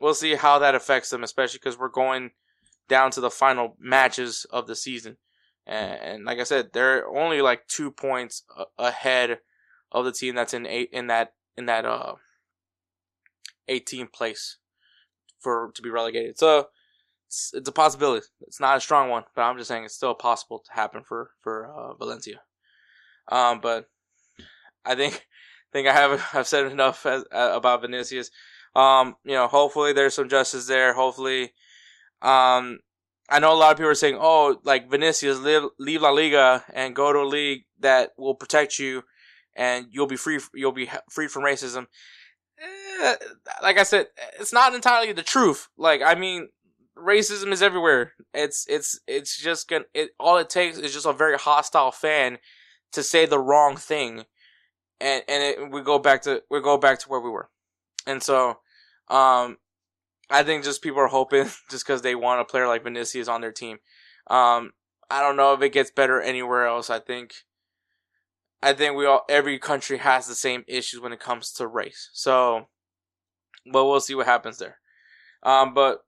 we'll see how that affects them, especially because we're going down to the final matches of the season. And, and like I said, they're only like two points ahead of the team that's in eight in that in that uh 18th place for to be relegated. So it's, it's a possibility. It's not a strong one, but I'm just saying it's still possible to happen for for uh, Valencia. Um, but I think think I have I've said enough as, uh, about Vinicius. Um, you know, hopefully there's some justice there. Hopefully, um, I know a lot of people are saying, "Oh, like Vinicius, leave, leave La Liga and go to a league that will protect you, and you'll be free. You'll be free from racism." Eh, like I said, it's not entirely the truth. Like, I mean, racism is everywhere. It's it's it's just gonna. It all it takes is just a very hostile fan to say the wrong thing, and and it, we go back to we go back to where we were, and so, um, I think just people are hoping just because they want a player like Vinicius on their team. Um, I don't know if it gets better anywhere else. I think, I think we all every country has the same issues when it comes to race. So, but we'll see what happens there. Um, but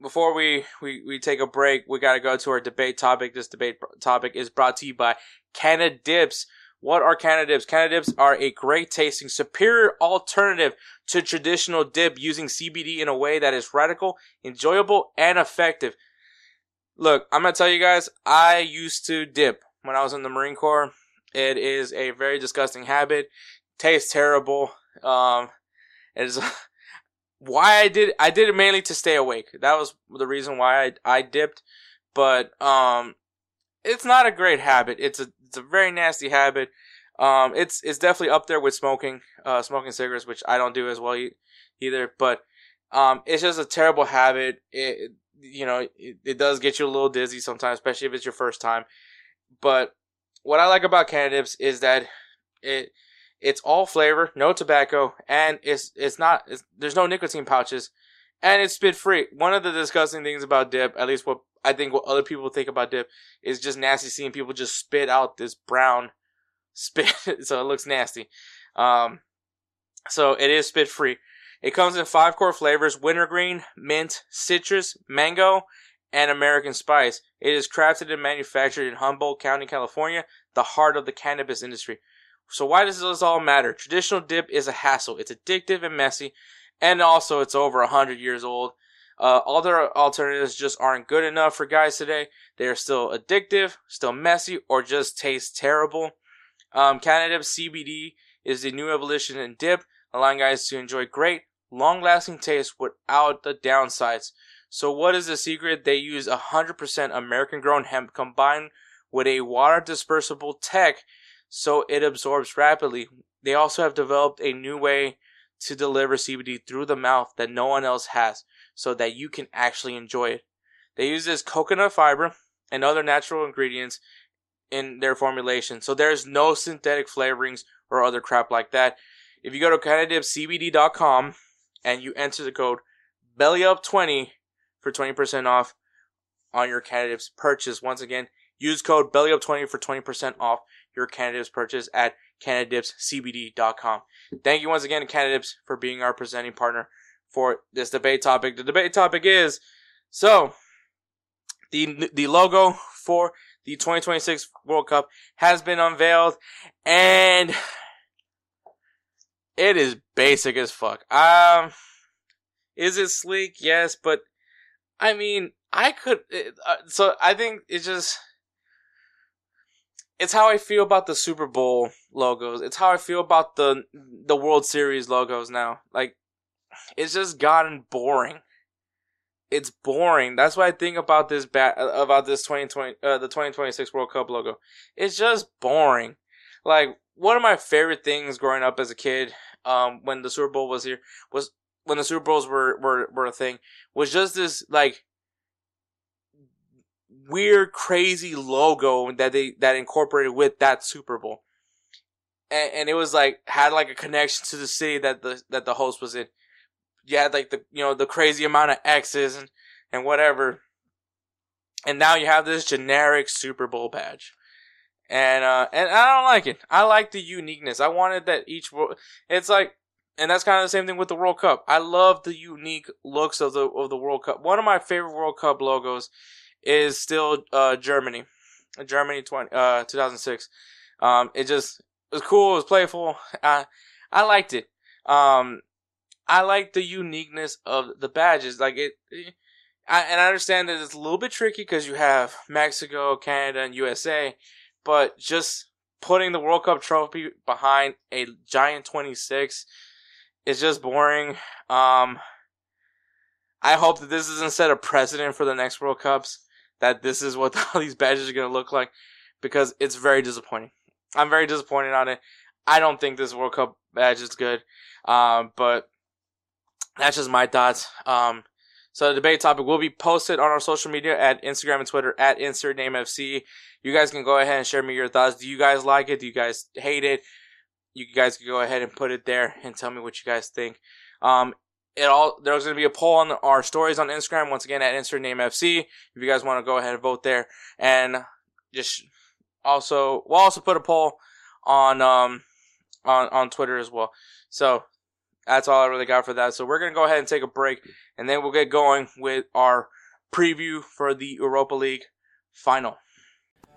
before we, we, we take a break, we got to go to our debate topic. This debate topic is brought to you by Canadips. What are Canada dips are a great tasting, superior alternative to traditional dip using CBD in a way that is radical, enjoyable, and effective. Look, I'm gonna tell you guys, I used to dip when I was in the Marine Corps. It is a very disgusting habit. Tastes terrible. Um, it is why I did I did it mainly to stay awake. That was the reason why I I dipped. But um, it's not a great habit. It's a it's a very nasty habit. Um, it's it's definitely up there with smoking, uh, smoking cigarettes, which I don't do as well either. But um, it's just a terrible habit. It you know it, it does get you a little dizzy sometimes, especially if it's your first time. But what I like about Canadips is that it it's all flavor, no tobacco, and it's it's not it's, there's no nicotine pouches, and it's spit free. One of the disgusting things about dip, at least what I think what other people think about dip is just nasty seeing people just spit out this brown spit, so it looks nasty. Um, so it is spit free. It comes in five core flavors: wintergreen, mint, citrus, mango, and American spice. It is crafted and manufactured in Humboldt County, California, the heart of the cannabis industry. So why does this all matter? Traditional dip is a hassle. It's addictive and messy, and also it's over a hundred years old. Uh, other alternatives just aren't good enough for guys today. They are still addictive, still messy, or just taste terrible. Um, Canada CBD is the new evolution in dip, allowing guys to enjoy great, long-lasting taste without the downsides. So what is the secret? They use 100% American-grown hemp combined with a water dispersible tech so it absorbs rapidly. They also have developed a new way to deliver CBD through the mouth that no one else has so that you can actually enjoy it. They use this coconut fiber and other natural ingredients in their formulation. So there's no synthetic flavorings or other crap like that. If you go to CanadipCBD.com and you enter the code BELLYUP20 for 20% off on your Canadips purchase, once again, use code BELLYUP20 for 20% off your Canadips purchase at CanadipsCBD.com. Thank you once again to for being our presenting partner for this debate topic. The debate topic is so the the logo for the 2026 World Cup has been unveiled and it is basic as fuck. Um is it sleek? Yes, but I mean, I could uh, so I think it's just it's how I feel about the Super Bowl logos. It's how I feel about the the World Series logos now. Like it's just gotten boring. It's boring. That's what I think about this bat about this 2020 uh, the 2026 World Cup logo. It's just boring. Like one of my favorite things growing up as a kid, um, when the Super Bowl was here, was when the Super Bowls were were were a thing, was just this like weird, crazy logo that they that incorporated with that Super Bowl, and, and it was like had like a connection to the city that the that the host was in. You had like the you know the crazy amount of X's and and whatever, and now you have this generic Super Bowl badge. And uh and I don't like it. I like the uniqueness. I wanted that each it's like and that's kind of the same thing with the World Cup. I love the unique looks of the of the World Cup. One of my favorite World Cup logos is still uh, Germany, Germany 20, uh, 2006. Um, it just it was cool. It was playful. I I liked it. Um, I like the uniqueness of the badges. Like it, it I, and I understand that it's a little bit tricky because you have Mexico, Canada, and USA, but just putting the World Cup trophy behind a giant 26 is just boring. Um, I hope that this doesn't set a precedent for the next World Cups that this is what all these badges are going to look like because it's very disappointing. I'm very disappointed on it. I don't think this World Cup badge is good. Um, but that's just my thoughts. Um, so the debate topic will be posted on our social media at Instagram and Twitter at insert name FC. You guys can go ahead and share me your thoughts. Do you guys like it? Do you guys hate it? You guys can go ahead and put it there and tell me what you guys think. Um, it all there's going to be a poll on our stories on Instagram once again at insert name FC. If you guys want to go ahead and vote there, and just also we'll also put a poll on um on on Twitter as well. So that's all I really got for that. So we're gonna go ahead and take a break, and then we'll get going with our preview for the Europa League final.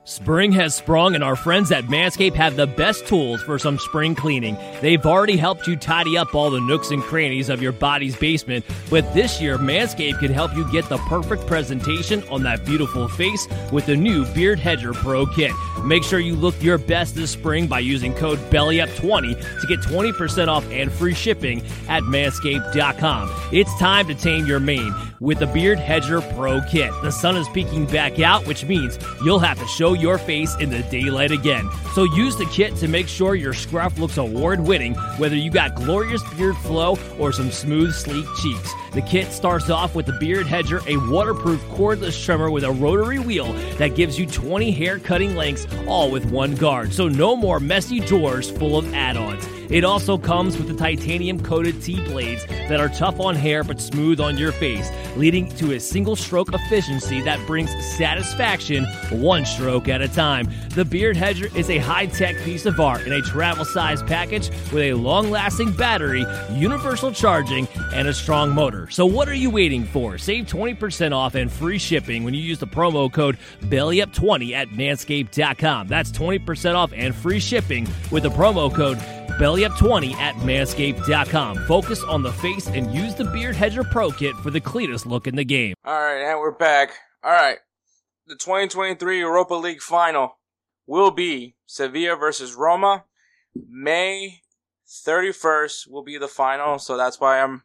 Spring has sprung, and our friends at Manscaped have the best tools for some spring cleaning. They've already helped you tidy up all the nooks and crannies of your body's basement, but this year, Manscaped can help you get the perfect presentation on that beautiful face with the new Beard Hedger Pro Kit. Make sure you look your best this spring by using code BELLYUP20 to get 20% off and free shipping at manscaped.com. It's time to tame your mane with the Beard Hedger Pro Kit. The sun is peeking back out, which means you'll have to show your face in the daylight again. So use the kit to make sure your scruff looks award winning, whether you got glorious beard flow or some smooth, sleek cheeks. The kit starts off with the Beard Hedger, a waterproof cordless trimmer with a rotary wheel that gives you 20 hair cutting lengths, all with one guard. So no more messy drawers full of add ons. It also comes with the titanium coated T blades that are tough on hair but smooth on your face, leading to a single stroke efficiency that brings satisfaction one stroke at a time. The Beard Hedger is a high tech piece of art in a travel size package with a long lasting battery, universal charging, and a strong motor. So, what are you waiting for? Save 20% off and free shipping when you use the promo code BELLYUP20 at manscaped.com. That's 20% off and free shipping with the promo code BellyUp20 at manscaped.com. Focus on the face and use the Beard Hedger Pro Kit for the cleanest look in the game. All right, and we're back. All right, the 2023 Europa League final will be Sevilla versus Roma. May 31st will be the final, so that's why I'm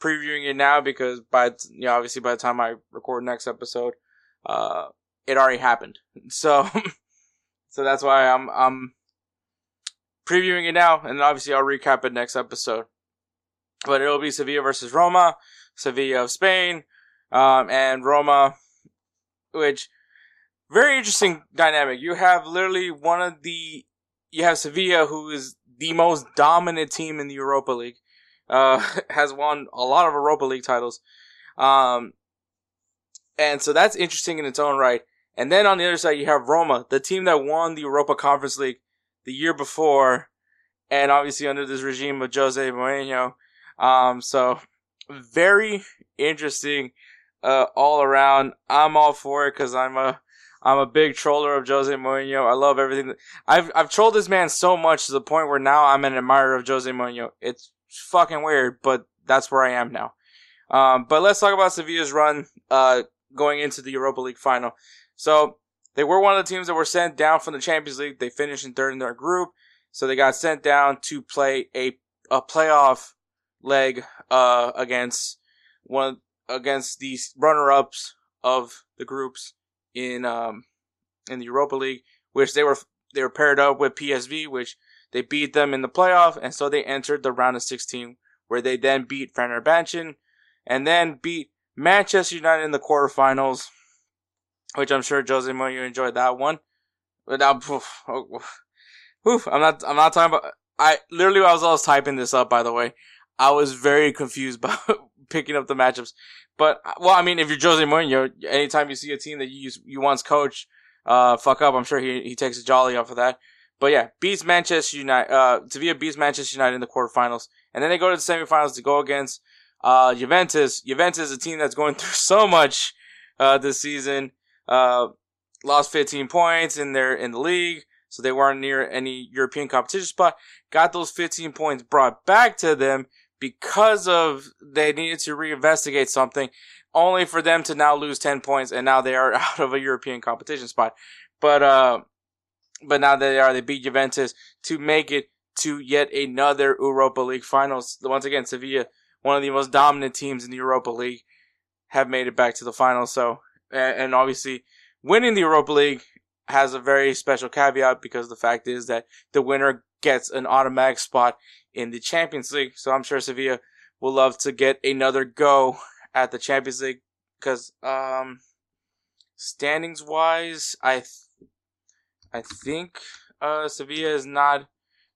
previewing it now because by you know obviously by the time I record next episode, uh, it already happened. So, so that's why I'm I'm previewing it now, and obviously I'll recap it next episode. But it'll be Sevilla versus Roma, Sevilla of Spain, um, and Roma, which very interesting dynamic. You have literally one of the you have Sevilla, who is the most dominant team in the Europa League, uh, has won a lot of Europa League titles, um, and so that's interesting in its own right. And then on the other side, you have Roma, the team that won the Europa Conference League the year before, and obviously under this regime of Jose Mourinho. Um, so very interesting, uh, all around. I'm all for it because I'm a, I'm a big troller of Jose Mourinho. I love everything. I've, I've trolled this man so much to the point where now I'm an admirer of Jose Mourinho. It's fucking weird, but that's where I am now. Um, but let's talk about Sevilla's run, uh, going into the Europa League final. So they were one of the teams that were sent down from the Champions League. They finished in third in their group. So they got sent down to play a, a playoff leg, uh, against one, against the runner ups of the groups in, um, in the Europa League, which they were, they were paired up with PSV, which they beat them in the playoff. And so they entered the round of 16, where they then beat Fenerbahce and then beat Manchester United in the quarterfinals which I'm sure Jose Mourinho enjoyed that one. But now, oof, I'm not. I'm not talking about. I literally, I was, I was typing this up. By the way, I was very confused about picking up the matchups. But well, I mean, if you're Jose Mourinho, anytime you see a team that you you once coach, uh, fuck up, I'm sure he he takes a jolly off of that. But yeah, beats Manchester United. Uh, Sevilla beats Manchester United in the quarterfinals, and then they go to the semifinals to go against uh Juventus. Juventus is a team that's going through so much uh this season. Uh, lost 15 points in their in the league, so they weren't near any European competition spot. Got those 15 points brought back to them because of they needed to reinvestigate something, only for them to now lose 10 points and now they are out of a European competition spot. But uh, but now they are they beat Juventus to make it to yet another Europa League finals. Once again, Sevilla, one of the most dominant teams in the Europa League, have made it back to the finals. So and obviously winning the Europa League has a very special caveat because the fact is that the winner gets an automatic spot in the Champions League. So I'm sure Sevilla will love to get another go at the Champions League because um, standings wise, I th- I think uh, Sevilla is not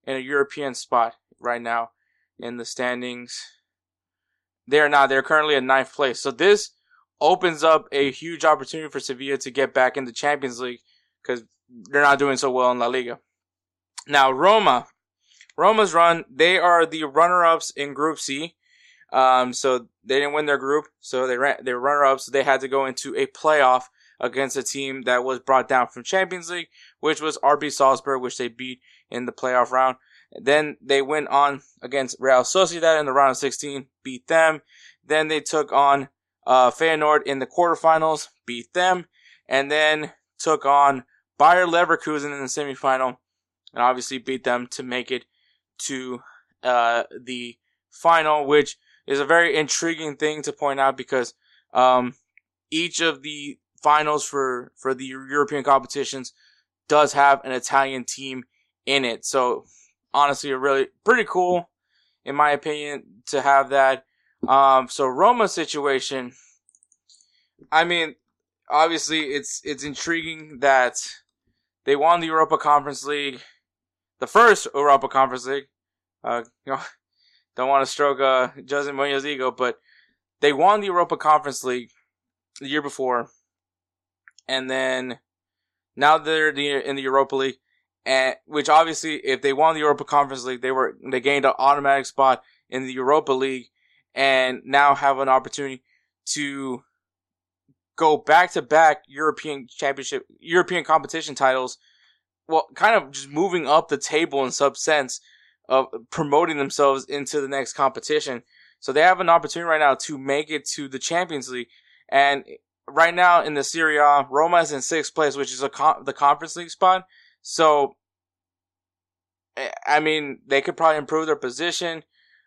in a European spot right now in the standings. They're not. They're currently in ninth place. So this opens up a huge opportunity for Sevilla to get back in the Champions League because they're not doing so well in La Liga. Now, Roma. Roma's run, they are the runner ups in Group C. Um, so they didn't win their group, so they ran, they were runner ups. So they had to go into a playoff against a team that was brought down from Champions League, which was RB Salzburg, which they beat in the playoff round. Then they went on against Real Sociedad in the round of 16, beat them. Then they took on uh, Feyenoord in the quarterfinals, beat them, and then took on Bayer Leverkusen in the semifinal, and obviously beat them to make it to uh, the final, which is a very intriguing thing to point out because um, each of the finals for for the European competitions does have an Italian team in it. So honestly, really pretty cool, in my opinion, to have that. Um, so Roma situation. I mean, obviously, it's it's intriguing that they won the Europa Conference League, the first Europa Conference League. Uh, you know, don't want to stroke uh, Jose Mourinho's ego, but they won the Europa Conference League the year before, and then now they're in the Europa League, and which obviously, if they won the Europa Conference League, they were they gained an automatic spot in the Europa League, and now have an opportunity to go back to back European championship, European competition titles. Well, kind of just moving up the table in some sense of promoting themselves into the next competition. So they have an opportunity right now to make it to the Champions League. And right now in the Serie A, Roma is in sixth place, which is a the Conference League spot. So, eh, I mean, they could probably improve their position.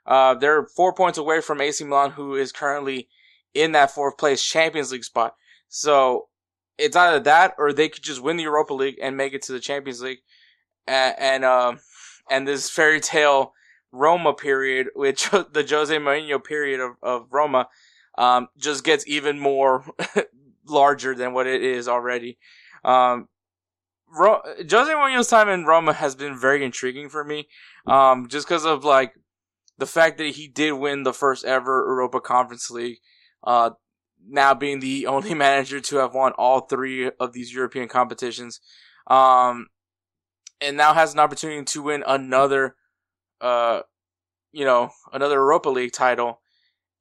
Uh, they're four points away from AC Milan, who is currently in that fourth place Champions League spot. So it's either that or they could just win the Europa League and make it to the Champions League. And, and, uh, and this fairy tale Roma period, which the Jose Mourinho period of, of Roma, um, just gets even more larger than what it is already. Um, Ro- Jose Mourinho's time in Roma has been very intriguing for me, um, just because of like the fact that he did win the first ever Europa Conference League, uh, now being the only manager to have won all three of these European competitions, um, and now has an opportunity to win another, uh, you know, another Europa League title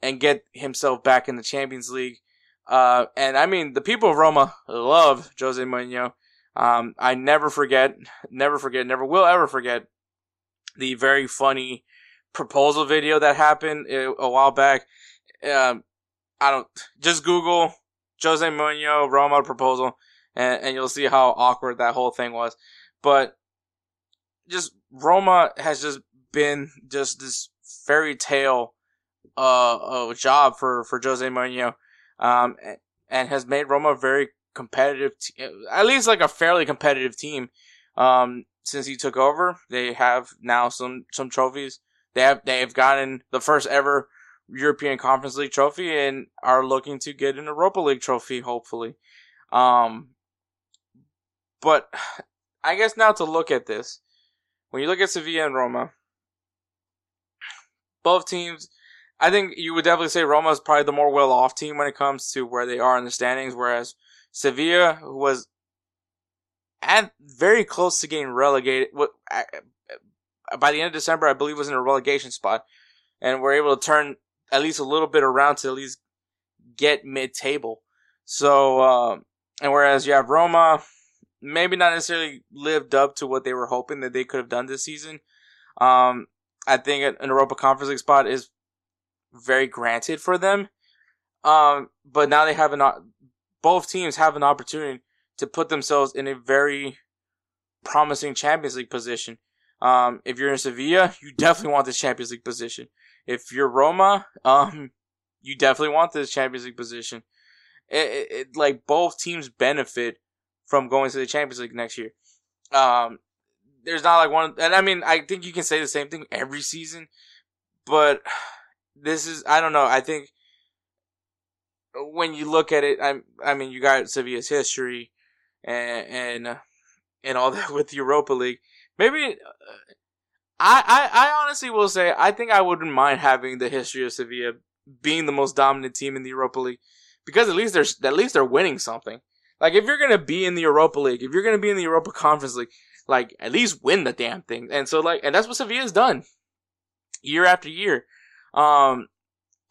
and get himself back in the Champions League. Uh, and I mean, the people of Roma love Jose Mourinho. Um, I never forget, never forget, never will ever forget the very funny proposal video that happened a, a while back. Um, I don't just Google Jose Mourinho Roma proposal, and, and you'll see how awkward that whole thing was. But just Roma has just been just this fairy tale uh, job for for Jose Mourinho, um, and has made Roma very competitive, at least like a fairly competitive team. Um, since he took over, they have now some some trophies. They have they have gotten the first ever European Conference League trophy and are looking to get an Europa League trophy, hopefully. Um, but I guess now to look at this, when you look at Sevilla and Roma, both teams, I think you would definitely say Roma is probably the more well off team when it comes to where they are in the standings, whereas Sevilla was at very close to getting relegated. By the end of December, I believe was in a relegation spot, and we're able to turn at least a little bit around to at least get mid table. So, uh, and whereas you have Roma, maybe not necessarily lived up to what they were hoping that they could have done this season. Um, I think an Europa Conference League spot is very granted for them. Um, but now they have an, both teams have an opportunity to put themselves in a very promising Champions League position. Um, if you're in Sevilla, you definitely want this Champions League position. If you're Roma, um, you definitely want this Champions League position. It, it, it, like both teams benefit from going to the Champions League next year. Um, there's not like one, and I mean, I think you can say the same thing every season, but this is, I don't know. I think when you look at it, I, I mean, you got Sevilla's history and and, and all that with Europa League. Maybe uh, I, I I honestly will say I think I wouldn't mind having the history of Sevilla being the most dominant team in the Europa League because at least they're at least they're winning something. Like if you're gonna be in the Europa League, if you're gonna be in the Europa Conference League, like at least win the damn thing. And so like and that's what Sevilla's done year after year. Um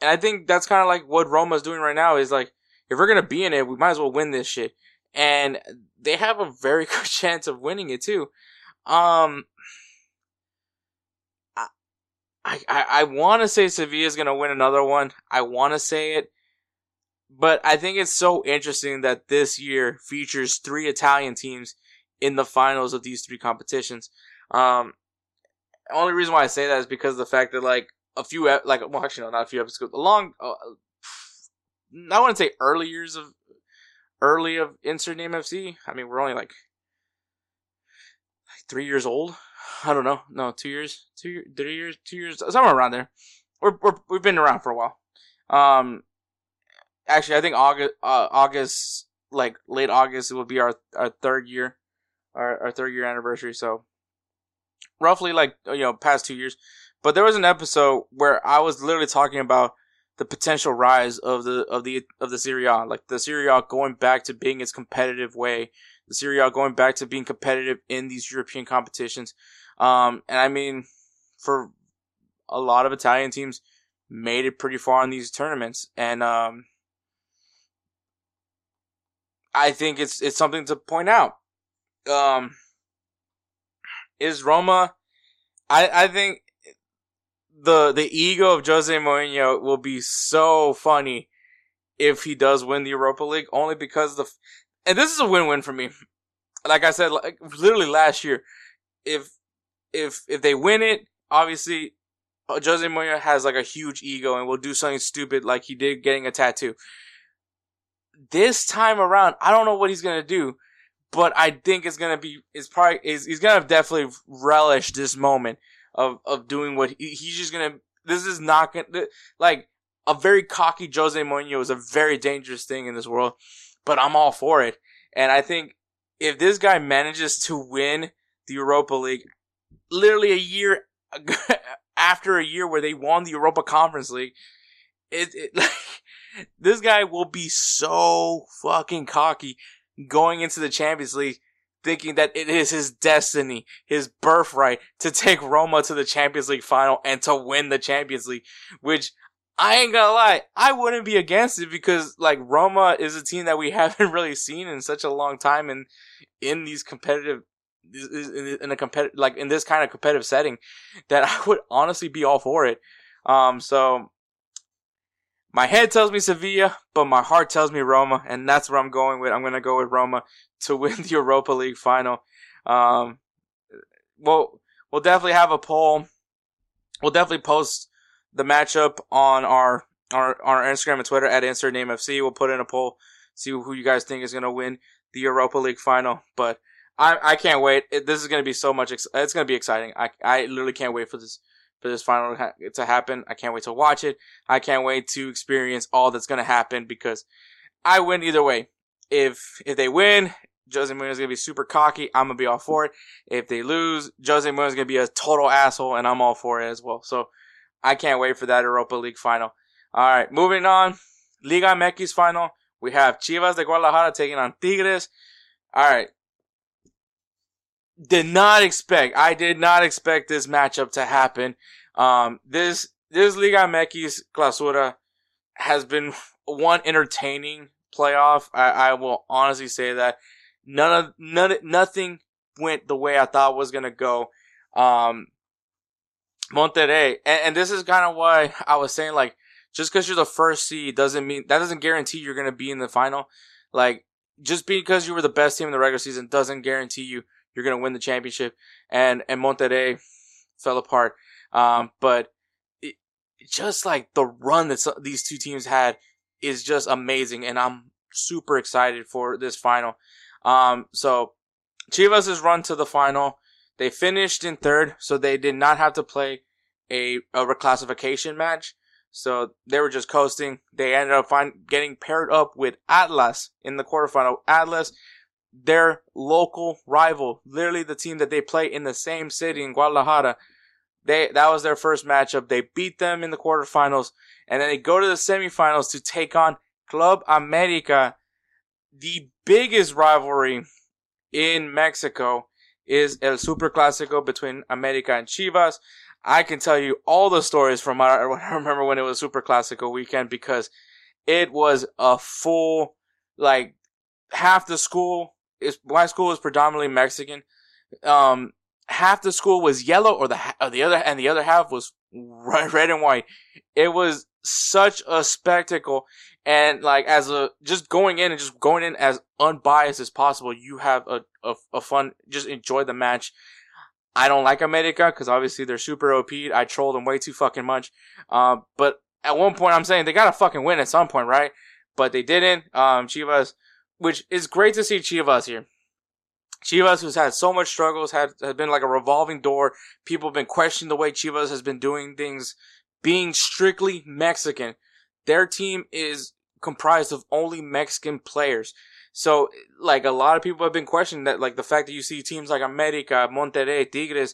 and I think that's kind of like what Roma's doing right now is like if we're gonna be in it, we might as well win this shit. And they have a very good chance of winning it too. Um I, I, I want to say Sevilla is to win another one. I want to say it. But I think it's so interesting that this year features three Italian teams in the finals of these three competitions. Um, only reason why I say that is because of the fact that like a few, like well, actually no, not a few episodes, along. Uh, I wouldn't say early years of early of insert name FC. I mean, we're only like three years old. I don't know. No, two years, two three years, two years, somewhere around there. We're, we're we've been around for a while. Um, actually, I think August, uh, August, like late August, it will be our our third year, our our third year anniversary. So, roughly like you know past two years. But there was an episode where I was literally talking about the potential rise of the of the of the Serie A, like the Serie A going back to being its competitive way, the Serie A going back to being competitive in these European competitions. Um, and I mean, for a lot of Italian teams, made it pretty far in these tournaments, and um, I think it's it's something to point out. Um, is Roma? I I think the the ego of Jose Mourinho will be so funny if he does win the Europa League, only because the and this is a win win for me. Like I said, like literally last year, if if if they win it, obviously uh, Jose Mourinho has like a huge ego and will do something stupid like he did getting a tattoo. This time around, I don't know what he's gonna do, but I think it's gonna be it's probably is he's gonna definitely relish this moment of of doing what he, he's just gonna. This is not gonna like a very cocky Jose Mourinho is a very dangerous thing in this world, but I'm all for it. And I think if this guy manages to win the Europa League, literally a year after a year where they won the Europa Conference League, it, it like, this guy will be so fucking cocky going into the Champions League thinking that it is his destiny, his birthright to take Roma to the Champions League final and to win the Champions League, which I ain't gonna lie, I wouldn't be against it because like Roma is a team that we haven't really seen in such a long time and in these competitive in a competitive like in this kind of competitive setting that I would honestly be all for it. Um, so my head tells me Sevilla, but my heart tells me Roma, and that's where I'm going with. I'm gonna go with Roma to win the Europa League final. Um, we'll we'll definitely have a poll. We'll definitely post the matchup on our our our Instagram and Twitter at insert name FC. We'll put in a poll, see who you guys think is gonna win the Europa League final. But I I can't wait. It, this is gonna be so much. Ex- it's gonna be exciting. I I literally can't wait for this for this final to happen. I can't wait to watch it. I can't wait to experience all that's gonna happen because I win either way. if if they win, Jose Mourinho is gonna be super cocky. I'm gonna be all for it. If they lose, Jose Mourinho is gonna be a total asshole, and I'm all for it as well. So I can't wait for that Europa League final. All right, moving on. Liga MX final. We have Chivas de Guadalajara taking on Tigres. All right. Did not expect. I did not expect this matchup to happen. Um, this this Liga MX Clausura has been one entertaining playoff. I, I will honestly say that none of none nothing went the way I thought was gonna go. Um, Monterrey, and, and this is kind of why I was saying like just because you're the first seed doesn't mean that doesn't guarantee you're gonna be in the final. Like just because you were the best team in the regular season doesn't guarantee you you're gonna win the championship. And and Monterrey fell apart. Um, but it, just like the run that these two teams had is just amazing, and I'm super excited for this final. Um, so Chivas run to the final. They finished in third, so they did not have to play a, a reclassification match. So they were just coasting. They ended up find, getting paired up with Atlas in the quarterfinal. Atlas, their local rival, literally the team that they play in the same city in Guadalajara. They that was their first matchup. They beat them in the quarterfinals, and then they go to the semifinals to take on Club America. The biggest rivalry in Mexico is El Super Clásico between America and Chivas. I can tell you all the stories from I remember when it was Super Clásico weekend because it was a full like half the school is my school is predominantly Mexican. Um, half the school was yellow, or the or the other and the other half was red and white. It was such a spectacle, and like as a just going in and just going in as unbiased as possible, you have a a, a fun. Just enjoy the match. I don't like America because obviously they're super OP. I trolled them way too fucking much. Uh, but at one point, I'm saying they gotta fucking win at some point, right? But they didn't. Um, Chivas, which is great to see Chivas here. Chivas, who's had so much struggles, had has been like a revolving door. People have been questioning the way Chivas has been doing things, being strictly Mexican. Their team is comprised of only Mexican players. So, like, a lot of people have been questioning that, like, the fact that you see teams like America, Monterrey, Tigres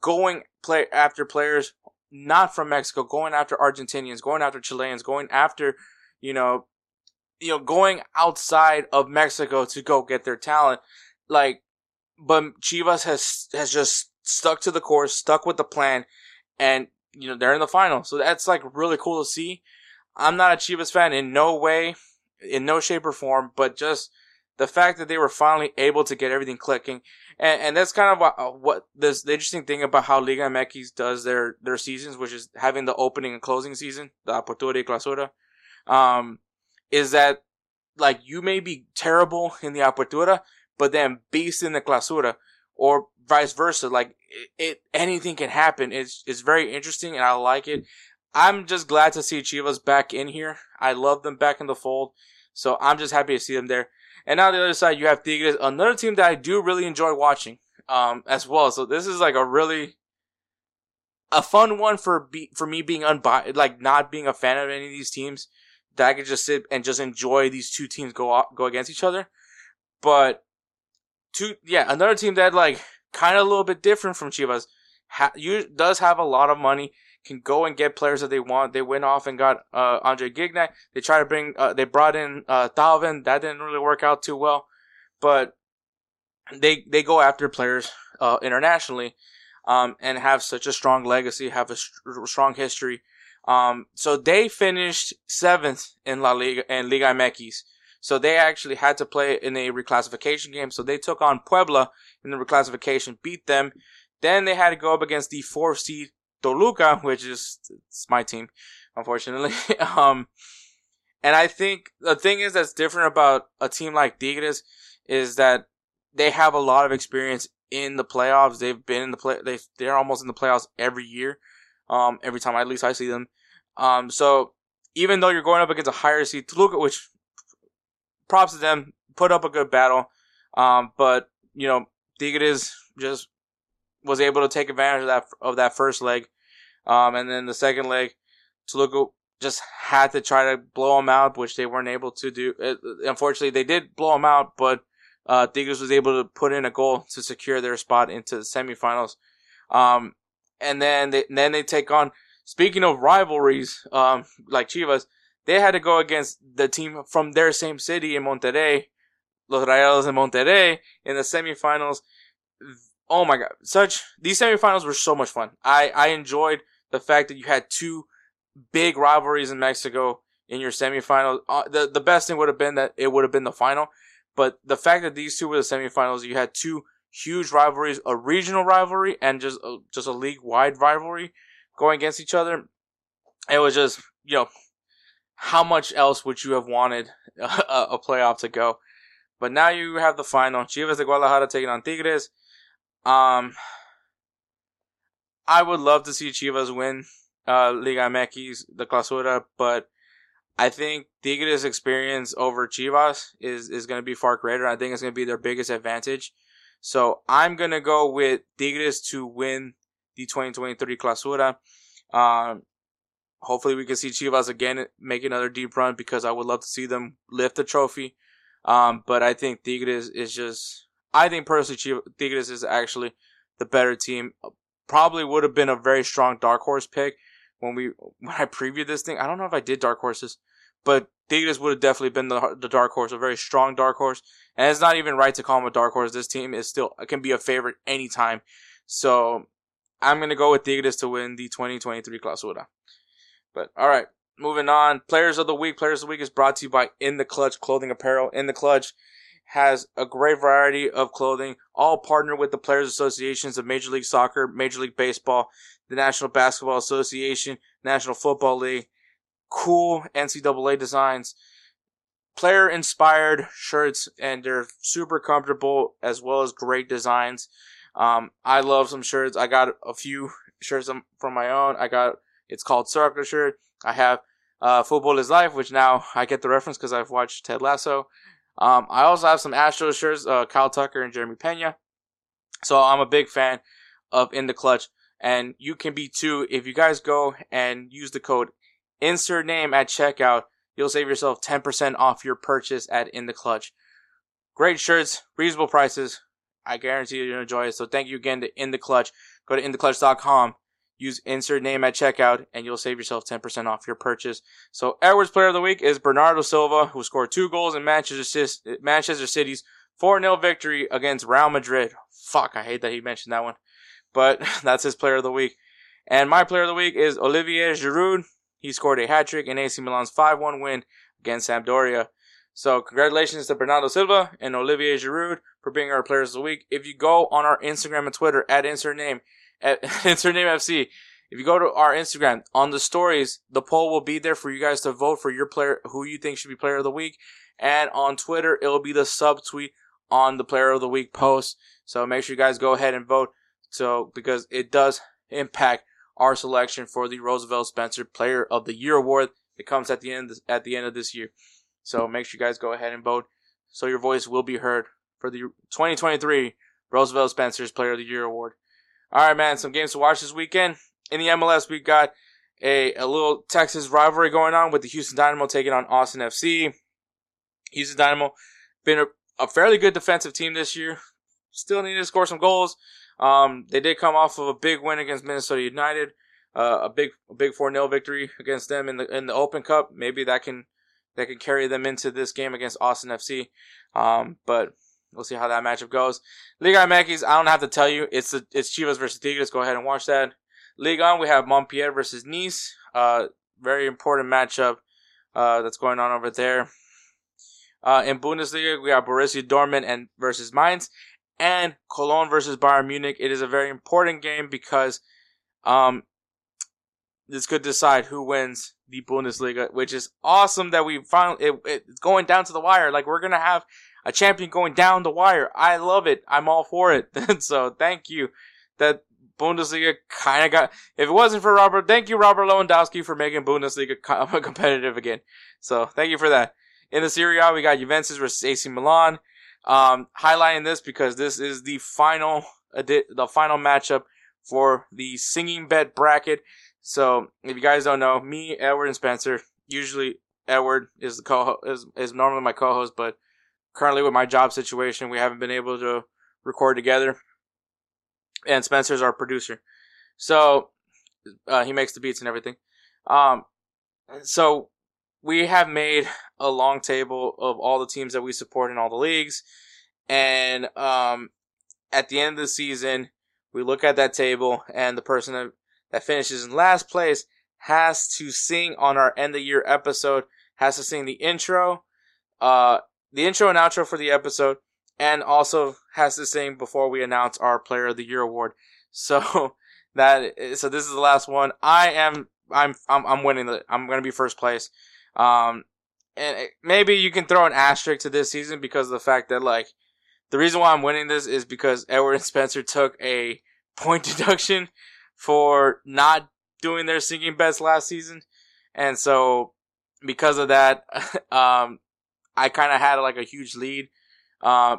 going play after players not from Mexico, going after Argentinians, going after Chileans, going after, you know, you know, going outside of Mexico to go get their talent. Like, but Chivas has, has just stuck to the course, stuck with the plan, and, you know, they're in the final. So that's like really cool to see. I'm not a Chivas fan in no way in no shape or form, but just the fact that they were finally able to get everything clicking. And, and that's kind of what, uh, what this, the interesting thing about how Liga MX does their, their seasons, which is having the opening and closing season, the Apertura y Clausura, um, is that like you may be terrible in the Apertura, but then beast in the Clausura, or vice versa. Like it, it, anything can happen. It's, it's very interesting and I like it. I'm just glad to see Chivas back in here. I love them back in the fold. So I'm just happy to see them there. And now the other side, you have Tigres, another team that I do really enjoy watching, um, as well. So this is like a really, a fun one for be, for me being unbiased, like not being a fan of any of these teams that I could just sit and just enjoy these two teams go go against each other. But two, yeah, another team that like kind of a little bit different from Chivas, ha, you, does have a lot of money can go and get players that they want. They went off and got uh, Andre Gignac. They try to bring, uh, they brought in uh, Thauvin. That didn't really work out too well, but they they go after players uh, internationally, um, and have such a strong legacy, have a st- strong history. Um, so they finished seventh in La Liga and Liga MX. So they actually had to play in a reclassification game. So they took on Puebla in the reclassification, beat them. Then they had to go up against the four seed Toluca, which is it's my team, unfortunately. um, and I think the thing is that's different about a team like Tigres is that they have a lot of experience in the playoffs. They've been in the play. They they're almost in the playoffs every year. Um, every time at least I see them. Um, so even though you're going up against a higher seed Toluca, which props to them, put up a good battle. Um, but you know Tigres just was able to take advantage of that of that first leg, um, and then the second leg, Toluca just had to try to blow them out, which they weren't able to do. Uh, unfortunately, they did blow them out, but uh, was able to put in a goal to secure their spot into the semifinals. Um, and then they, and then they take on. Speaking of rivalries, um, like Chivas, they had to go against the team from their same city in Monterrey, Los Rayados in Monterrey, in the semifinals. Oh my god, such these semifinals were so much fun. I I enjoyed the fact that you had two big rivalries in Mexico in your semifinals. Uh, the the best thing would have been that it would have been the final, but the fact that these two were the semifinals, you had two huge rivalries, a regional rivalry and just just a league wide rivalry going against each other. It was just you know how much else would you have wanted a, a playoff to go? But now you have the final. Chivas de Guadalajara taking on Tigres. Um, I would love to see Chivas win uh, Liga MX, the Clausura, but I think Tigres' experience over Chivas is, is going to be far greater. I think it's going to be their biggest advantage. So I'm going to go with Tigres to win the 2023 Clausura. Um, hopefully we can see Chivas again make another deep run because I would love to see them lift the trophy. Um, but I think Tigres is just, I think personally Chivas, Tigres is actually the better team. Probably would have been a very strong dark horse pick when we when I previewed this thing. I don't know if I did dark horses, but Tigres would have definitely been the the dark horse, a very strong dark horse. And it's not even right to call them a dark horse. This team is still can be a favorite anytime. So I'm gonna go with Tigres to win the 2023 Clausura. But all right, moving on. Players of the week. Players of the week is brought to you by In the Clutch Clothing Apparel. In the Clutch has a great variety of clothing, all partnered with the Players Associations of Major League Soccer, Major League Baseball, the National Basketball Association, National Football League. Cool NCAA designs, player inspired shirts, and they're super comfortable as well as great designs. Um, I love some shirts. I got a few shirts from my own. I got it's called Circle shirt. I have uh, Football is Life, which now I get the reference because I've watched Ted Lasso. Um, I also have some Astros shirts, uh, Kyle Tucker and Jeremy Pena. So I'm a big fan of In the Clutch and you can be too. If you guys go and use the code insert name at checkout, you'll save yourself 10% off your purchase at In the Clutch. Great shirts, reasonable prices. I guarantee you'll enjoy it. So thank you again to In the Clutch. Go to intheclutch.com, use insert name at checkout, and you'll save yourself 10% off your purchase. So Edwards Player of the Week is Bernardo Silva, who scored two goals in Manchester, Manchester City's 4-0 victory against Real Madrid. Fuck, I hate that he mentioned that one but that's his player of the week. And my player of the week is Olivier Giroud. He scored a hat trick in AC Milan's 5-1 win against Sampdoria. So congratulations to Bernardo Silva and Olivier Giroud for being our players of the week. If you go on our Instagram and Twitter at insert name at insert name FC, if you go to our Instagram on the stories, the poll will be there for you guys to vote for your player who you think should be player of the week. And on Twitter, it'll be the sub tweet on the player of the week post. So make sure you guys go ahead and vote. So because it does impact our selection for the Roosevelt Spencer Player of the Year award that comes at the end at the end of this year. So make sure you guys go ahead and vote so your voice will be heard for the 2023 Roosevelt Spencer's Player of the Year award. All right, man, some games to watch this weekend. In the MLS, we got a, a little Texas rivalry going on with the Houston Dynamo taking on Austin FC. Houston Dynamo been a, a fairly good defensive team this year. Still need to score some goals. Um, they did come off of a big win against Minnesota United, uh, a big a big four 0 victory against them in the in the Open Cup. Maybe that can that can carry them into this game against Austin FC. Um, but we'll see how that matchup goes. Liga MX, I don't have to tell you, it's the, it's Chivas versus Tigres. Go ahead and watch that. Ligue 1, we have Montpellier versus Nice. Uh, very important matchup uh, that's going on over there. Uh, in Bundesliga, we have Borussia Dortmund and versus Mainz and Cologne versus Bayern Munich. It is a very important game because um, this could decide who wins the Bundesliga, which is awesome that we finally it, it's going down to the wire. Like we're gonna have a champion going down the wire. I love it. I'm all for it. so thank you. That Bundesliga kind of got. If it wasn't for Robert, thank you Robert Lewandowski for making Bundesliga competitive again. So thank you for that. In the Serie A, we got Juventus versus AC Milan. Um, highlighting this because this is the final the final matchup for the singing bet bracket. So if you guys don't know, me, Edward, and Spencer. Usually Edward is the co is is normally my co-host, but currently with my job situation, we haven't been able to record together. And Spencer's our producer, so uh, he makes the beats and everything. Um, so we have made a long table of all the teams that we support in all the leagues, and um, at the end of the season, we look at that table, and the person that, that finishes in last place has to sing on our end of year episode, has to sing the intro, uh, the intro and outro for the episode, and also has to sing before we announce our Player of the Year award. So that so this is the last one. I am I'm I'm, I'm winning the I'm gonna be first place. Um, and maybe you can throw an asterisk to this season because of the fact that like the reason why I'm winning this is because Edward and Spencer took a point deduction for not doing their singing best last season, and so because of that, um, I kind of had like a huge lead. Uh,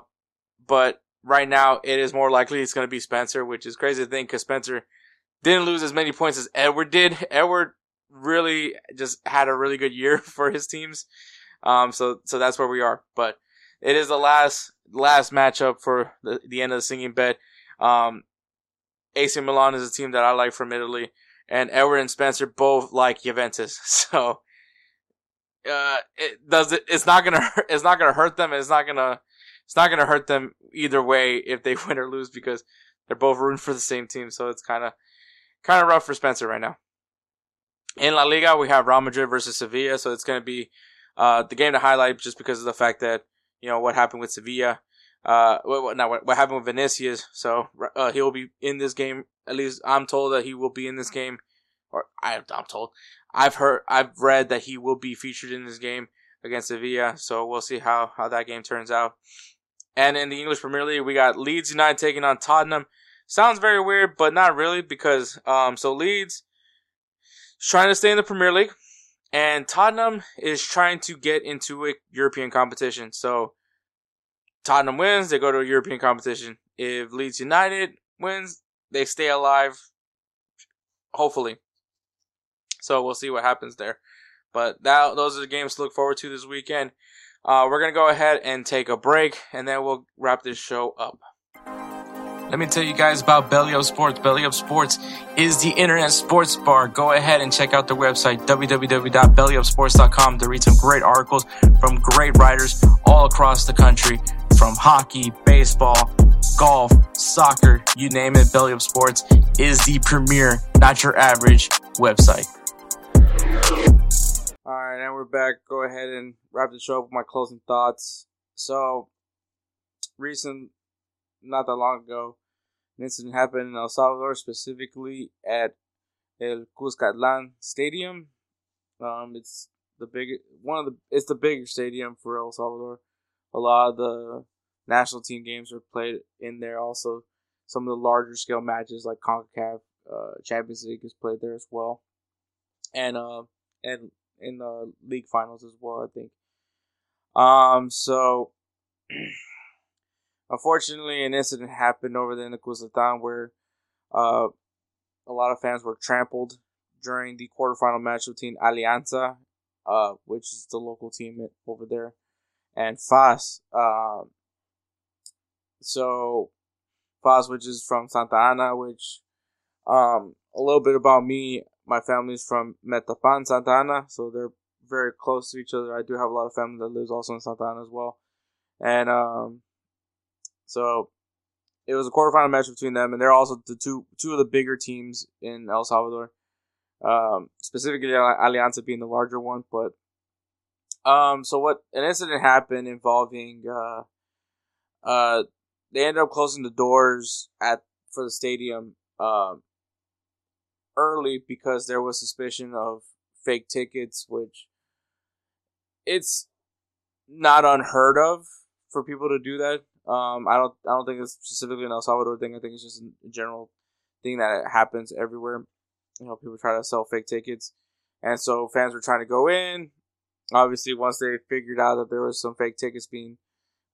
but right now it is more likely it's going to be Spencer, which is crazy to think because Spencer didn't lose as many points as Edward did. Edward really just had a really good year for his teams. Um, so, so that's where we are. But it is the last, last matchup for the, the end of the singing bed. Um, AC Milan is a team that I like from Italy and Edward and Spencer both like Juventus. So, uh, it does it, it's not gonna, it's not gonna hurt them. It's not gonna, it's not gonna hurt them either way if they win or lose because they're both rooting for the same team. So it's kind of, kind of rough for Spencer right now. In La Liga, we have Real Madrid versus Sevilla, so it's to be uh, the game to highlight just because of the fact that you know what happened with Sevilla. Uh, what, not what, what happened with Vinicius. So uh, he will be in this game. At least I'm told that he will be in this game, or I, I'm told. I've heard, I've read that he will be featured in this game against Sevilla. So we'll see how how that game turns out. And in the English Premier League, we got Leeds United taking on Tottenham. Sounds very weird, but not really because um so Leeds is trying to stay in the Premier League and Tottenham is trying to get into a European competition. So Tottenham wins, they go to a European competition. If Leeds United wins, they stay alive hopefully. So we'll see what happens there. But that those are the games to look forward to this weekend. Uh, we're gonna go ahead and take a break, and then we'll wrap this show up. Let me tell you guys about Belly Up Sports. Belly Up Sports is the internet sports bar. Go ahead and check out their website, www.bellyupsports.com, to read some great articles from great writers all across the country from hockey, baseball, golf, soccer, you name it. Belly Up Sports is the premier, not your average website. All right, and we're back. Go ahead and wrap the show up with my closing thoughts. So, recent not that long ago. An incident happened in El Salvador, specifically at El Cuscatlan Stadium. Um, it's the big one of the it's the bigger stadium for El Salvador. A lot of the national team games are played in there. Also, some of the larger scale matches like Concacaf uh, Champions League is played there as well, and uh, and in the league finals as well. I think. Um. So. Unfortunately, an incident happened over there in the Cuscatlan where uh, a lot of fans were trampled during the quarterfinal match between Alianza, uh, which is the local team over there, and FAS. Uh, so, FAS, which is from Santa Ana, which um, a little bit about me. My family's from Metapan, Santa Ana, so they're very close to each other. I do have a lot of family that lives also in Santa Ana as well, and um, so it was a quarterfinal match between them, and they're also the two two of the bigger teams in El Salvador. Um, specifically, Alianza being the larger one, but um, so what? An incident happened involving uh, uh, they ended up closing the doors at for the stadium um early because there was suspicion of fake tickets, which it's not unheard of for people to do that. Um, I don't I don't think it's specifically an El Salvador thing. I think it's just a general thing that happens everywhere. You know, people try to sell fake tickets, and so fans were trying to go in. Obviously, once they figured out that there was some fake tickets being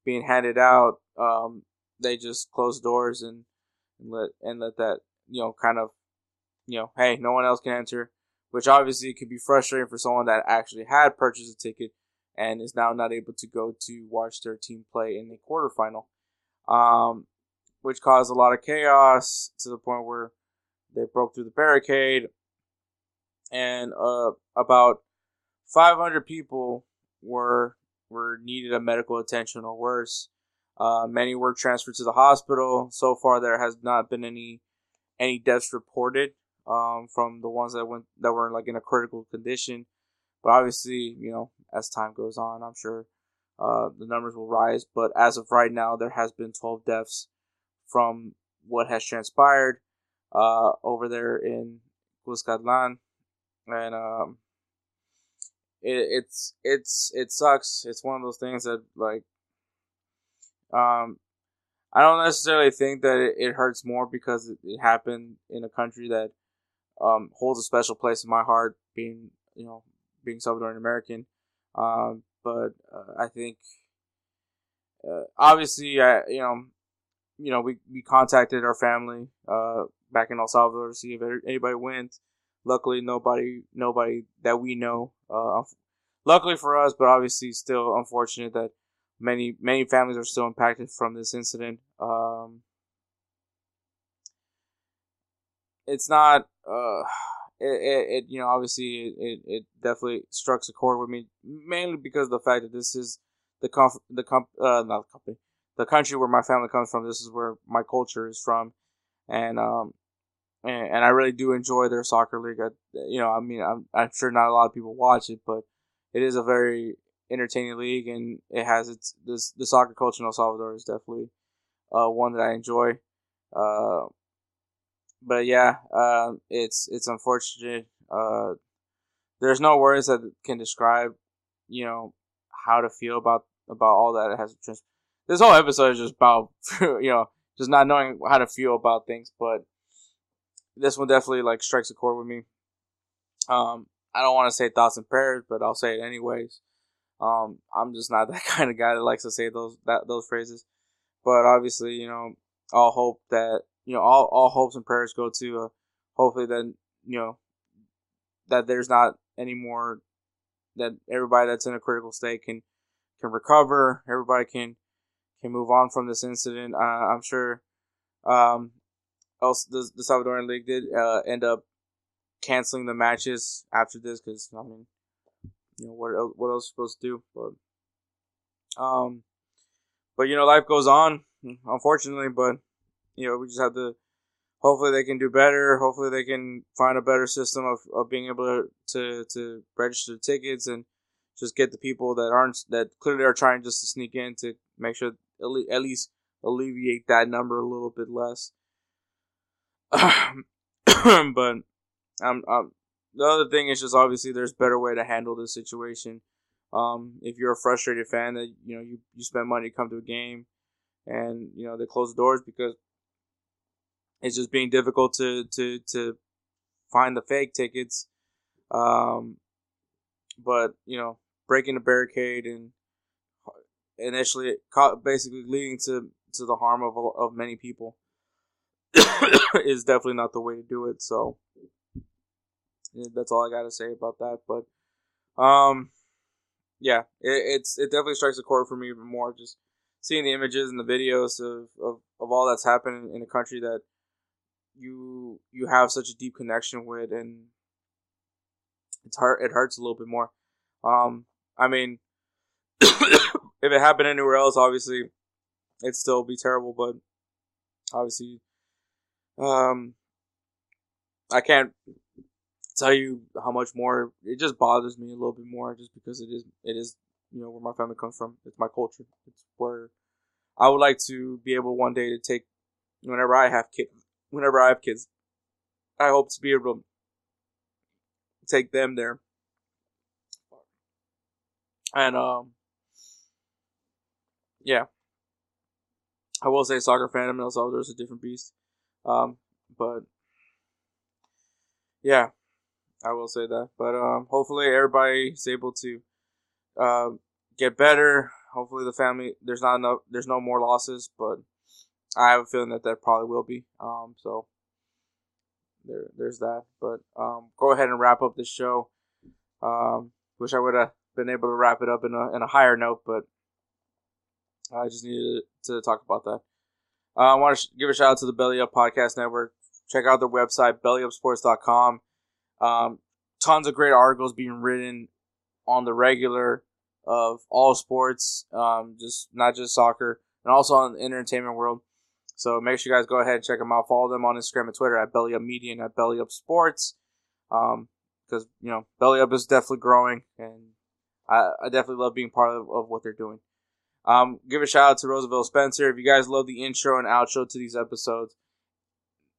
being handed out, um, they just closed doors and, and let and let that you know kind of you know, hey, no one else can enter, which obviously could be frustrating for someone that actually had purchased a ticket and is now not able to go to watch their team play in the quarterfinal. Um, which caused a lot of chaos to the point where they broke through the barricade, and uh, about 500 people were were needed a medical attention or worse. Uh, many were transferred to the hospital. So far, there has not been any any deaths reported um, from the ones that went that were like in a critical condition. But obviously, you know, as time goes on, I'm sure uh, the numbers will rise. But as of right now, there has been 12 deaths from what has transpired uh, over there in Cuscatlan, and um, it, it's it's it sucks. It's one of those things that like um, I don't necessarily think that it, it hurts more because it, it, happened in a country that um, holds a special place in my heart, being you know being Salvadoran American. Um, but uh, I think uh, obviously I you know you know we, we contacted our family uh, back in El Salvador to see if anybody went. Luckily, nobody nobody that we know. Uh, luckily for us, but obviously still unfortunate that many many families are still impacted from this incident. Um, it's not. Uh, it, it, it, you know obviously it, it definitely strikes a chord with me mainly because of the fact that this is the comp the comp uh not the company the country where my family comes from. This is where my culture is from. And um and, and I really do enjoy their soccer league. I, you know I mean I'm I'm sure not a lot of people watch it but it is a very entertaining league, and it has its this the soccer culture in El Salvador is definitely uh, one that I enjoy. Uh, but yeah, uh, it's it's unfortunate. Uh, there's no words that can describe, you know, how to feel about about all that. It has just this whole episode is just about you know just not knowing how to feel about things. But this one definitely like strikes a chord with me. Um, I don't want to say thoughts and prayers, but I'll say it anyways. Um, I'm just not that kind of guy that likes to say those that those phrases. But obviously, you know, I'll hope that you know all all hopes and prayers go to uh, hopefully that you know that there's not any more that everybody that's in a critical state can can recover. Everybody can can move on from this incident. Uh, I'm sure. Um, else the, the Salvadoran League did uh, end up canceling the matches after this because I mean you know what else, what else supposed to do but um but you know life goes on unfortunately but you know we just have to hopefully they can do better hopefully they can find a better system of, of being able to, to register tickets and just get the people that aren't that clearly are trying just to sneak in to make sure at least alleviate that number a little bit less but I'm, I'm the other thing is just obviously there's better way to handle this situation. Um, if you're a frustrated fan that you know you, you spend money to come to a game, and you know they close the doors because it's just being difficult to to to find the fake tickets. Um, but you know breaking the barricade and initially basically leading to to the harm of of many people is definitely not the way to do it. So that's all I got to say about that. But, um, yeah, it, it's it definitely strikes a chord for me even more. Just seeing the images and the videos of, of, of all that's happening in a country that you you have such a deep connection with, and it's hurt. It hurts a little bit more. Um, I mean, if it happened anywhere else, obviously, it'd still be terrible. But obviously, um, I can't tell you how much more it just bothers me a little bit more just because it is it is you know where my family comes from it's my culture it's where i would like to be able one day to take whenever i have kids whenever i have kids i hope to be able to take them there and um yeah i will say soccer fandom in el salvador is a different beast um but yeah I will say that. But um, hopefully everybody's able to uh, get better. Hopefully the family there's not enough there's no more losses, but I have a feeling that there probably will be. Um, so there there's that. But um, go ahead and wrap up this show. Um, wish I would have been able to wrap it up in a in a higher note, but I just needed to talk about that. Uh, I want to give a shout out to the Belly Up Podcast Network. Check out their website, bellyupsports.com. Um, tons of great articles being written on the regular of all sports, um, just not just soccer, and also on the entertainment world. So make sure you guys go ahead and check them out. Follow them on Instagram and Twitter at Belly Up Media and at Belly Up Sports. Um, because you know Belly Up is definitely growing, and I, I definitely love being part of, of what they're doing. Um, give a shout out to Roosevelt Spencer. If you guys love the intro and outro to these episodes,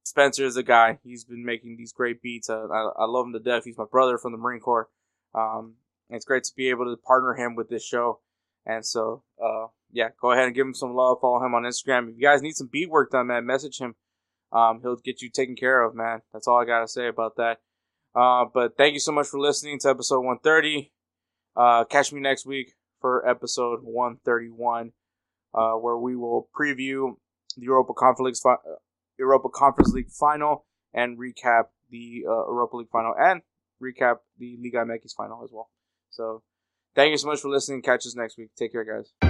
Spencer is a guy. He's been making these great beats. Uh, I, I love him to death. He's my brother from the Marine Corps. Um, it's great to be able to partner him with this show. And so, uh, yeah, go ahead and give him some love. Follow him on Instagram. If you guys need some beat work done, man, message him. Um, he'll get you taken care of, man. That's all I gotta say about that. Uh, but thank you so much for listening to episode 130. Uh, catch me next week for episode 131, uh, where we will preview the Europa Conference League, Europa Conference League final and recap the uh, Europa League final and recap the Liga MX final as well. So, thank you so much for listening. Catch us next week. Take care, guys.